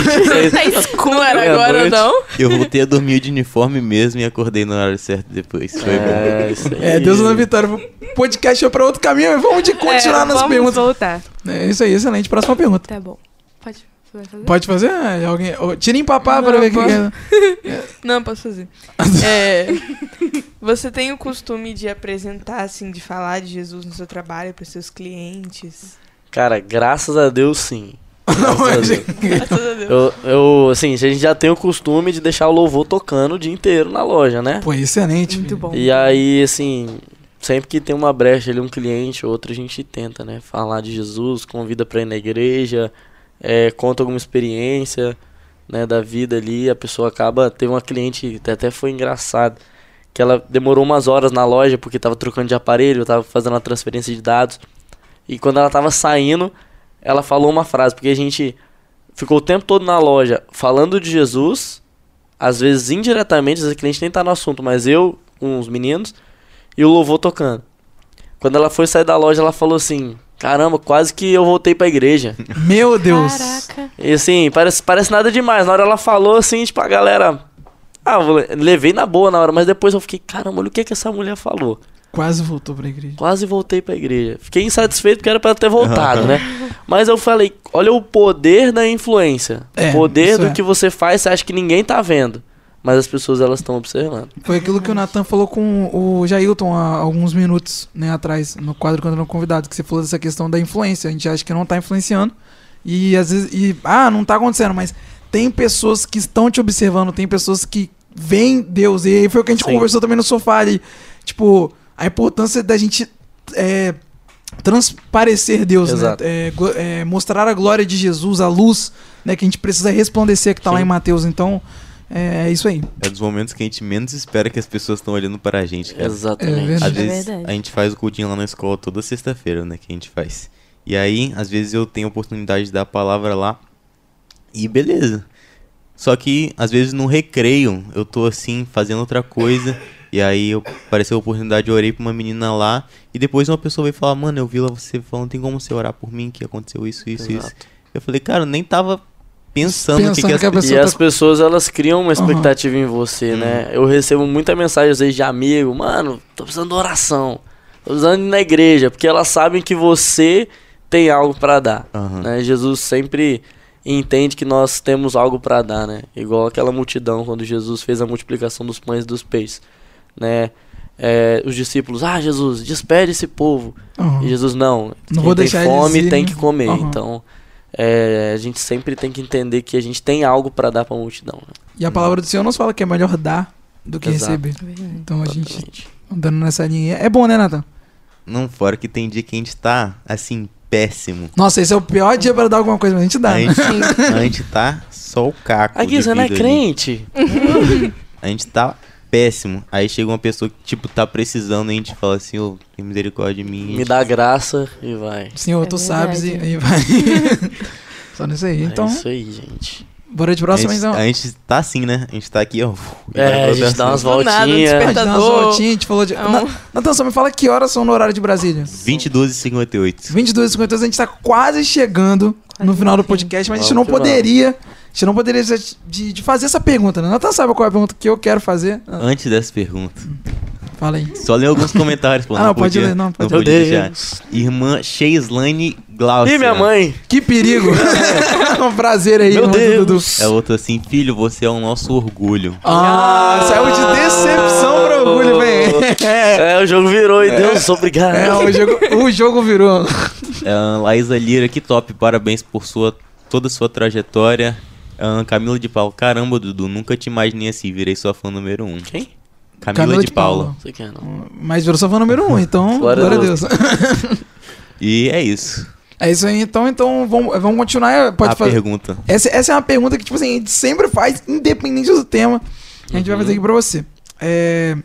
tá escuro. Era agora, não? eu voltei a dormir de uniforme mesmo e acordei no horário certo depois. Foi bom. É, isso aí. É, Deus na vitória. O podcast foi pra outro caminho, mas vamos de continuar É, nas vamos perguntas. voltar. É isso aí, excelente. Próxima pergunta. Tá bom. Pode você vai fazer? Pode fazer? É, Alguém... ô, Tira em papá pra Não, ver o que é. *laughs* Não, posso fazer. É, você tem o costume de apresentar, assim, de falar de Jesus no seu trabalho para seus clientes? Cara, graças a Deus, sim. Não, mas- *laughs* Graças a Deus. Eu, eu, assim, a gente já tem o costume de deixar o louvor tocando o dia inteiro na loja, né? Pô, excelente. Muito bom. E aí, assim, sempre que tem uma brecha ali, um cliente ou outro, a gente tenta, né? Falar de Jesus, convida pra ir na igreja, é, conta alguma experiência, né, da vida ali. A pessoa acaba. Teve uma cliente, até foi engraçado, que ela demorou umas horas na loja porque tava trocando de aparelho, tava fazendo uma transferência de dados. E quando ela tava saindo, ela falou uma frase, porque a gente ficou o tempo todo na loja falando de Jesus, às vezes indiretamente, às vezes o cliente nem tá no assunto, mas eu com os meninos e o louvor tocando. Quando ela foi sair da loja, ela falou assim: Caramba, quase que eu voltei pra igreja. *laughs* Meu Deus. Caraca. E assim, parece, parece nada demais. Na hora ela falou assim, tipo, a galera. Ah, levei na boa na hora, mas depois eu fiquei, caramba, olha o que que essa mulher falou. Quase voltou pra igreja. Quase voltei pra igreja. Fiquei insatisfeito porque era pra ela ter voltado, né? Mas eu falei, olha o poder da influência. É, o poder do é. que você faz, você acha que ninguém tá vendo. Mas as pessoas, elas estão observando. Foi aquilo que o Nathan falou com o Jailton há alguns minutos né, atrás, no quadro quando era um convidado, que você falou dessa questão da influência. A gente acha que não tá influenciando. E às vezes. E, ah, não tá acontecendo, mas tem pessoas que estão te observando, tem pessoas que veem Deus. E aí foi o que a gente Sim. conversou também no sofá ali. Tipo, a importância da gente. é, transparecer Deus, né? É, é, mostrar a glória de Jesus, a luz, né? Que a gente precisa resplandecer que tá lá em Mateus. Então, é, é isso aí. É dos momentos que a gente menos espera que as pessoas estão olhando para a gente, cara. É Exatamente. verdade. Às É vezes verdade. a gente faz o cultinho lá na escola toda sexta-feira, né? Que a gente faz. E aí, às vezes eu tenho a oportunidade de dar a palavra lá. E beleza. Só que, às vezes no recreio, eu tô assim, fazendo outra coisa. E aí eu apareceu a oportunidade, eu orei pra uma menina lá. E depois uma pessoa veio falar, mano, eu vi lá você falando, tem como você orar por mim que aconteceu isso, isso, isso. Exato. Eu falei, cara, eu nem tava pensando, que, Pensando que, as que a pe- pessoa E tá- as pessoas, elas criam uma expectativa em você, né? Eu recebo muita mensagem, às vezes, de amigo. Mano, tô precisando de oração. Tô precisando ir na igreja. Porque elas sabem que você tem algo pra dar. Aham. né? Jesus sempre entende que nós temos algo pra dar, né? Igual aquela multidão, quando Jesus fez a multiplicação dos pães e dos peixes, né? É, os discípulos, ah, Jesus, despede esse povo. E Jesus, não. Não quem vou tem deixar eles fome irem. tem que comer. Então, é, a gente sempre tem que entender que a gente tem algo pra dar pra multidão. Né? E a palavra do Senhor nos fala que é melhor dar do que Exato. receber. Então a gente andando nessa linha. É bom, né, Nathan? Não, fora que tem dia que a gente tá, assim, péssimo. Nossa, esse é o pior dia pra dar alguma coisa, mas a gente dá, a, né? gente, a gente tá só o caco. Aqui, de você não é crente? A gente tá péssimo. Aí chega uma pessoa que, tipo, tá precisando e a gente fala assim, ô, tem misericórdia de mim. Me dá graça e vai. Senhor, É tu sabes e verdade. aí vai. *laughs* Só nisso aí. Então, É isso aí, gente. Bora de a próxima, gente, então. a gente tá assim, né? A gente tá aqui, ó. É, a gente dá umas. Do nada, voltinhas. A gente dá umas despertador. voltinhas, a gente falou de. É Na- Nathan, só me fala que horas são no horário de Brasília. 22 e 58. 22 h 52 a gente tá quase chegando no Quase final do no podcast, mas a gente não poderia. A gente não poderia deixar de, de fazer essa pergunta, né? Nathan sabe qual é a pergunta que eu quero fazer? Ah, Antes dessa pergunta, Fala aí. só ler alguns comentários, pô. Ah, não, pode podia, ler, não, pode não ler. podia Meu deixar. Deus. Irmã Cheislane Glaucia. Ih, minha mãe. Que perigo! *laughs* um prazer aí, Meu irmão do Dudu. Deus. É outro assim, filho, você é o nosso orgulho. Ah, saiu de decepção pra orgulho, vem. É, É, o jogo virou e Deus, obrigado. é, o, jogo, o jogo virou. Ahn, Laísa Lira, que top, parabéns por sua, toda a sua trajetória. Ahn, Camila de Paula, caramba, Dudu, nunca te imaginei assim, virei sua fã número um. Quem? Camila, de, Paula. Não sei quem é, não. Mas virou só fã número um, então, Glória a glória a Deus. *laughs* E é isso. É isso aí, então, então vamos, vamos continuar. Pode a fazer. pergunta. Essa, essa é uma pergunta que, tipo assim, a gente sempre faz, independente do tema. A gente vai fazer aqui pra você. É,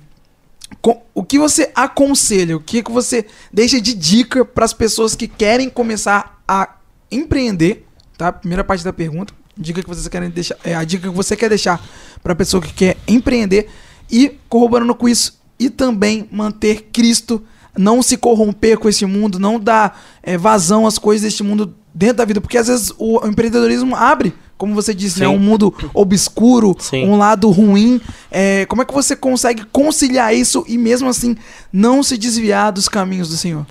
co- o que você aconselha? O que, que você deixa de dica pras pessoas que querem começar a empreender? Tá? Primeira parte da pergunta. Dica que vocês querem deixar. É a dica que você quer deixar pra pessoa que quer empreender. E corroborando com isso, e também manter Cristo, não se corromper com esse mundo, não dar é, vazão às coisas deste mundo dentro da vida, porque às vezes o empreendedorismo abre, como você disse, né, um mundo obscuro, Sim. um lado ruim. É, como é que você consegue conciliar isso e mesmo assim não se desviar dos caminhos do Senhor?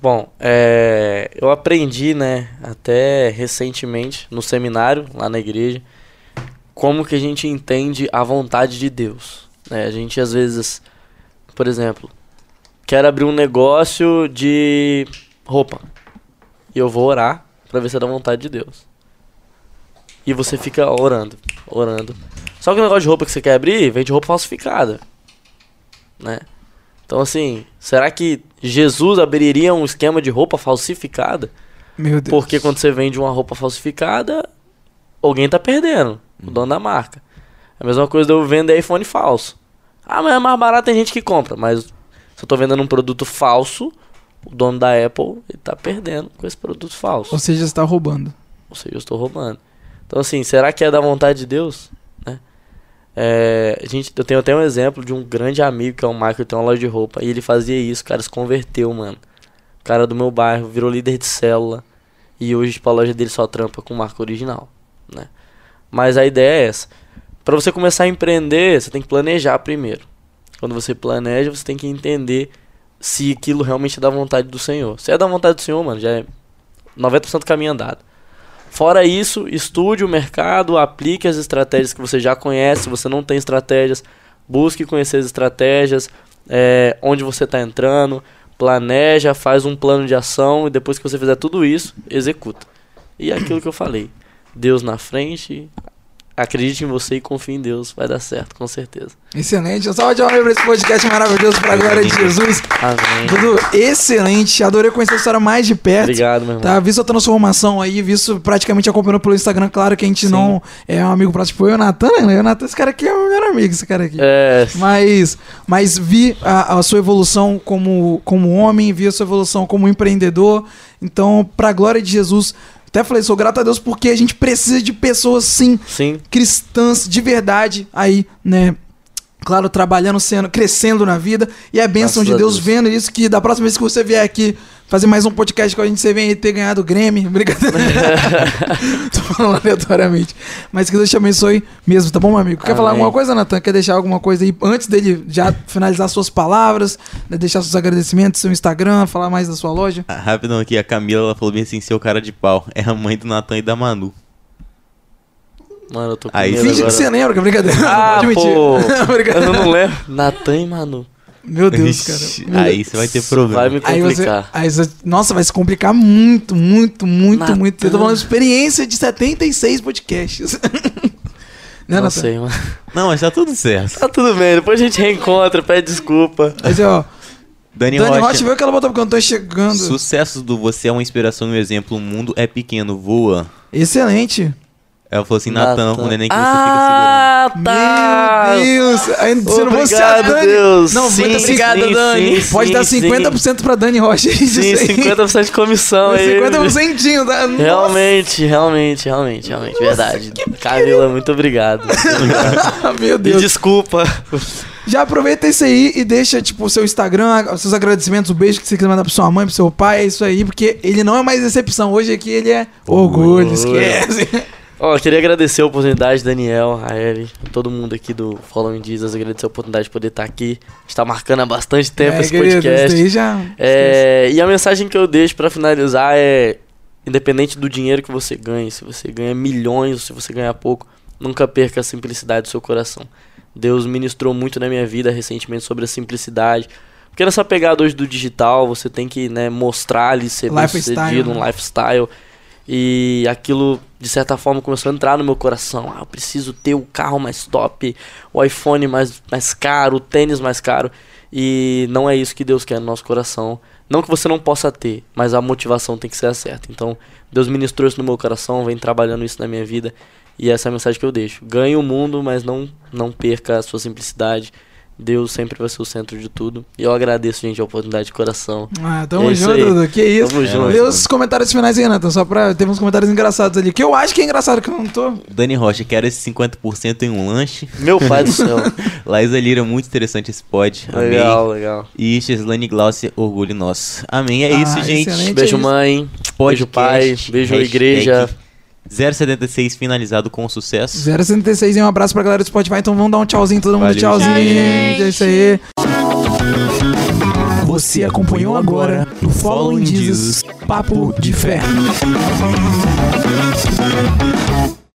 Bom, é, eu aprendi, né, até recentemente no seminário lá na igreja, como que a gente entende a vontade de Deus. Né? A gente às vezes, por exemplo, quer abrir um negócio de roupa e eu vou orar pra ver se é da vontade de Deus. E você fica orando, orando. Só que o negócio de roupa que você quer abrir vem de roupa falsificada, né? Então, assim, será que Jesus abriria um esquema de roupa falsificada? Meu Deus. Porque quando você vende uma roupa falsificada, alguém tá perdendo, o dono da marca. É a mesma coisa de eu vender iPhone falso. Ah, mas é mais barato, tem gente que compra. Mas se eu tô vendendo um produto falso, o dono da Apple ele tá perdendo com esse produto falso. Ou seja, está roubando. Ou seja, eu estou roubando. Então, assim, será que é da vontade de Deus? Né? É, a gente, eu tenho até um exemplo de um grande amigo que é o Michael, tem uma loja de roupa. E ele fazia isso, o cara se converteu, mano. O cara do meu bairro virou líder de célula. E hoje, tipo, a loja dele só trampa com marca original, né? Mas a ideia é essa. Pra você começar a empreender, você tem que planejar primeiro. Quando você planeja, você tem que entender se aquilo realmente é da vontade do Senhor. Se é da vontade do Senhor, mano, já é 90% do caminho andado. Fora isso, estude o mercado, aplique as estratégias que você já conhece. Se você não tem estratégias, busque conhecer as estratégias, é, onde você está entrando, planeja, faz um plano de ação e depois que você fizer tudo isso, executa. E é aquilo que eu falei. Deus na frente, acredite em você e confie em Deus, vai dar certo, com certeza. Excelente. Salve de palmas pra esse podcast maravilhoso pra glória de Jesus. Amém. Dudu, excelente. Adorei conhecer a história mais de perto. Obrigado, meu irmão. Tá, visto a transformação aí, visto praticamente acompanhando pelo Instagram, claro que a gente Sim. não é um amigo próximo, tipo eu e o Natan, né? O Natan, esse cara aqui é o meu melhor amigo, esse cara aqui. É, Mas, mas vi a, a sua evolução como, como homem, vi a sua evolução como empreendedor. Então, pra glória de Jesus, até falei, sou grato a Deus porque a gente precisa de pessoas, sim, sim, cristãs de verdade aí, né? Claro, trabalhando, sendo, crescendo na vida. E é bênção Graças de Deus, Deus. vendo isso, que da próxima vez que você vier aqui fazer mais um podcast com a gente, você vem aí ter ganhado o Grammy. *laughs* Brincadeira. *laughs* Tô falando aleatoriamente. Mas que Deus te abençoe mesmo, tá bom, meu amigo? Quer falar Amém. alguma coisa, Natan? Quer deixar alguma coisa aí antes dele já finalizar suas palavras, né? deixar seus agradecimentos, seu Instagram, falar mais da sua loja? Ah, Rapidão aqui, a Camila ela falou bem assim, seu cara de pau. É a mãe do Natan e da Manu. mano, eu tô com Aí, medo Finge que agora. você lembra, que é brincadeira. Ah, *laughs* pô. Eu não lembro. Natan e Manu. Meu Deus, cara. Meu Aí Deus. você vai ter Vai problema. me Aí você, complicar. aí você- nossa, vai se complicar muito, muito, muito, Natan. muito. Eu tô falando de experiência de 76 podcasts. *laughs* né, Não Natan? sei, mano. Não, mas tá tudo certo. Tá tudo bem, depois a gente reencontra, pede desculpa. Mas, ó, Dani, Dani Rocha, Rocha viu que ela botou porque eu não tô chegando. sucessos do Você é uma inspiração e um exemplo. O mundo é pequeno, voa. Excelente. Ela falou assim, Natan, o neném que você ah, tá. Meu Deus. Aí, se não a Obrigado, Dani... Deus. Não, sim, vai dar sim, obrigado, sim, Dani. sim, Pode dar sim. 50% pra Dani Rocha. Isso Sim, aí. 50% de comissão aí. 50% da... Nossa. Realmente, realmente, realmente, realmente, verdade. Camila, muito obrigado. *laughs* Muito obrigado. Meu Me Deus. desculpa. Já aproveita isso aí e deixa, tipo, o seu Instagram, os seus agradecimentos, o beijo que você quiser mandar pra sua mãe, pro seu pai, é isso aí, porque ele não é mais decepção. Hoje aqui ele é orgulho, Orgulho. esquece. Ó, eu queria agradecer a oportunidade, Daniel, a Eve, todo mundo aqui do Following Jesus, agradecer a oportunidade de poder estar aqui. A gente tá marcando há bastante tempo É, esse querido, podcast. já... É, e a mensagem que eu deixo pra finalizar é: independente do dinheiro que você ganhe, se você ganha milhões ou se você ganha pouco, nunca perca a simplicidade do seu coração. Deus ministrou muito na minha vida recentemente sobre a simplicidade. Porque nessa pegada hoje do digital, você tem que né, mostrar ali, ser bem sucedido, um né? lifestyle. E aquilo, de certa forma, começou a entrar no meu coração. Ah, eu preciso ter o carro mais top, o iPhone mais, mais caro, o tênis mais caro. E não é isso que Deus quer no nosso coração. Não que você não possa ter, mas a motivação tem que ser a certa. Então, Deus ministrou isso no meu coração, vem trabalhando isso na minha vida. E essa é a mensagem que eu deixo. Ganhe o mundo, mas não, não perca a sua simplicidade. Deus sempre vai ser o centro de tudo. E eu agradeço, gente, a oportunidade de coração. Ah, tamo É junto. Dudu. Que isso. Tamo junto. Vê os comentários finais aí, Nathan. Só pra. Teve uns comentários engraçados ali. Que eu acho que é engraçado, que eu não tô. Dani Rocha, quero esse 50% em um lanche. Meu pai do céu. *laughs* Laísa Lira, muito interessante esse pod. Legal, legal. E Cheslane Glaucia, orgulho nosso. Amém, é Ah, isso, gente. Beijo, é isso. mãe. Podcast, Beijo, pai. Beijo, hashtag igreja. 076 finalizado com sucesso. 066 e um abraço pra galera do Spotify. Então vamos dar um tchauzinho, todo mundo. Valeu, tchauzinho. gente. É isso aí. Você acompanhou agora no Following Jesus Papo de Fé.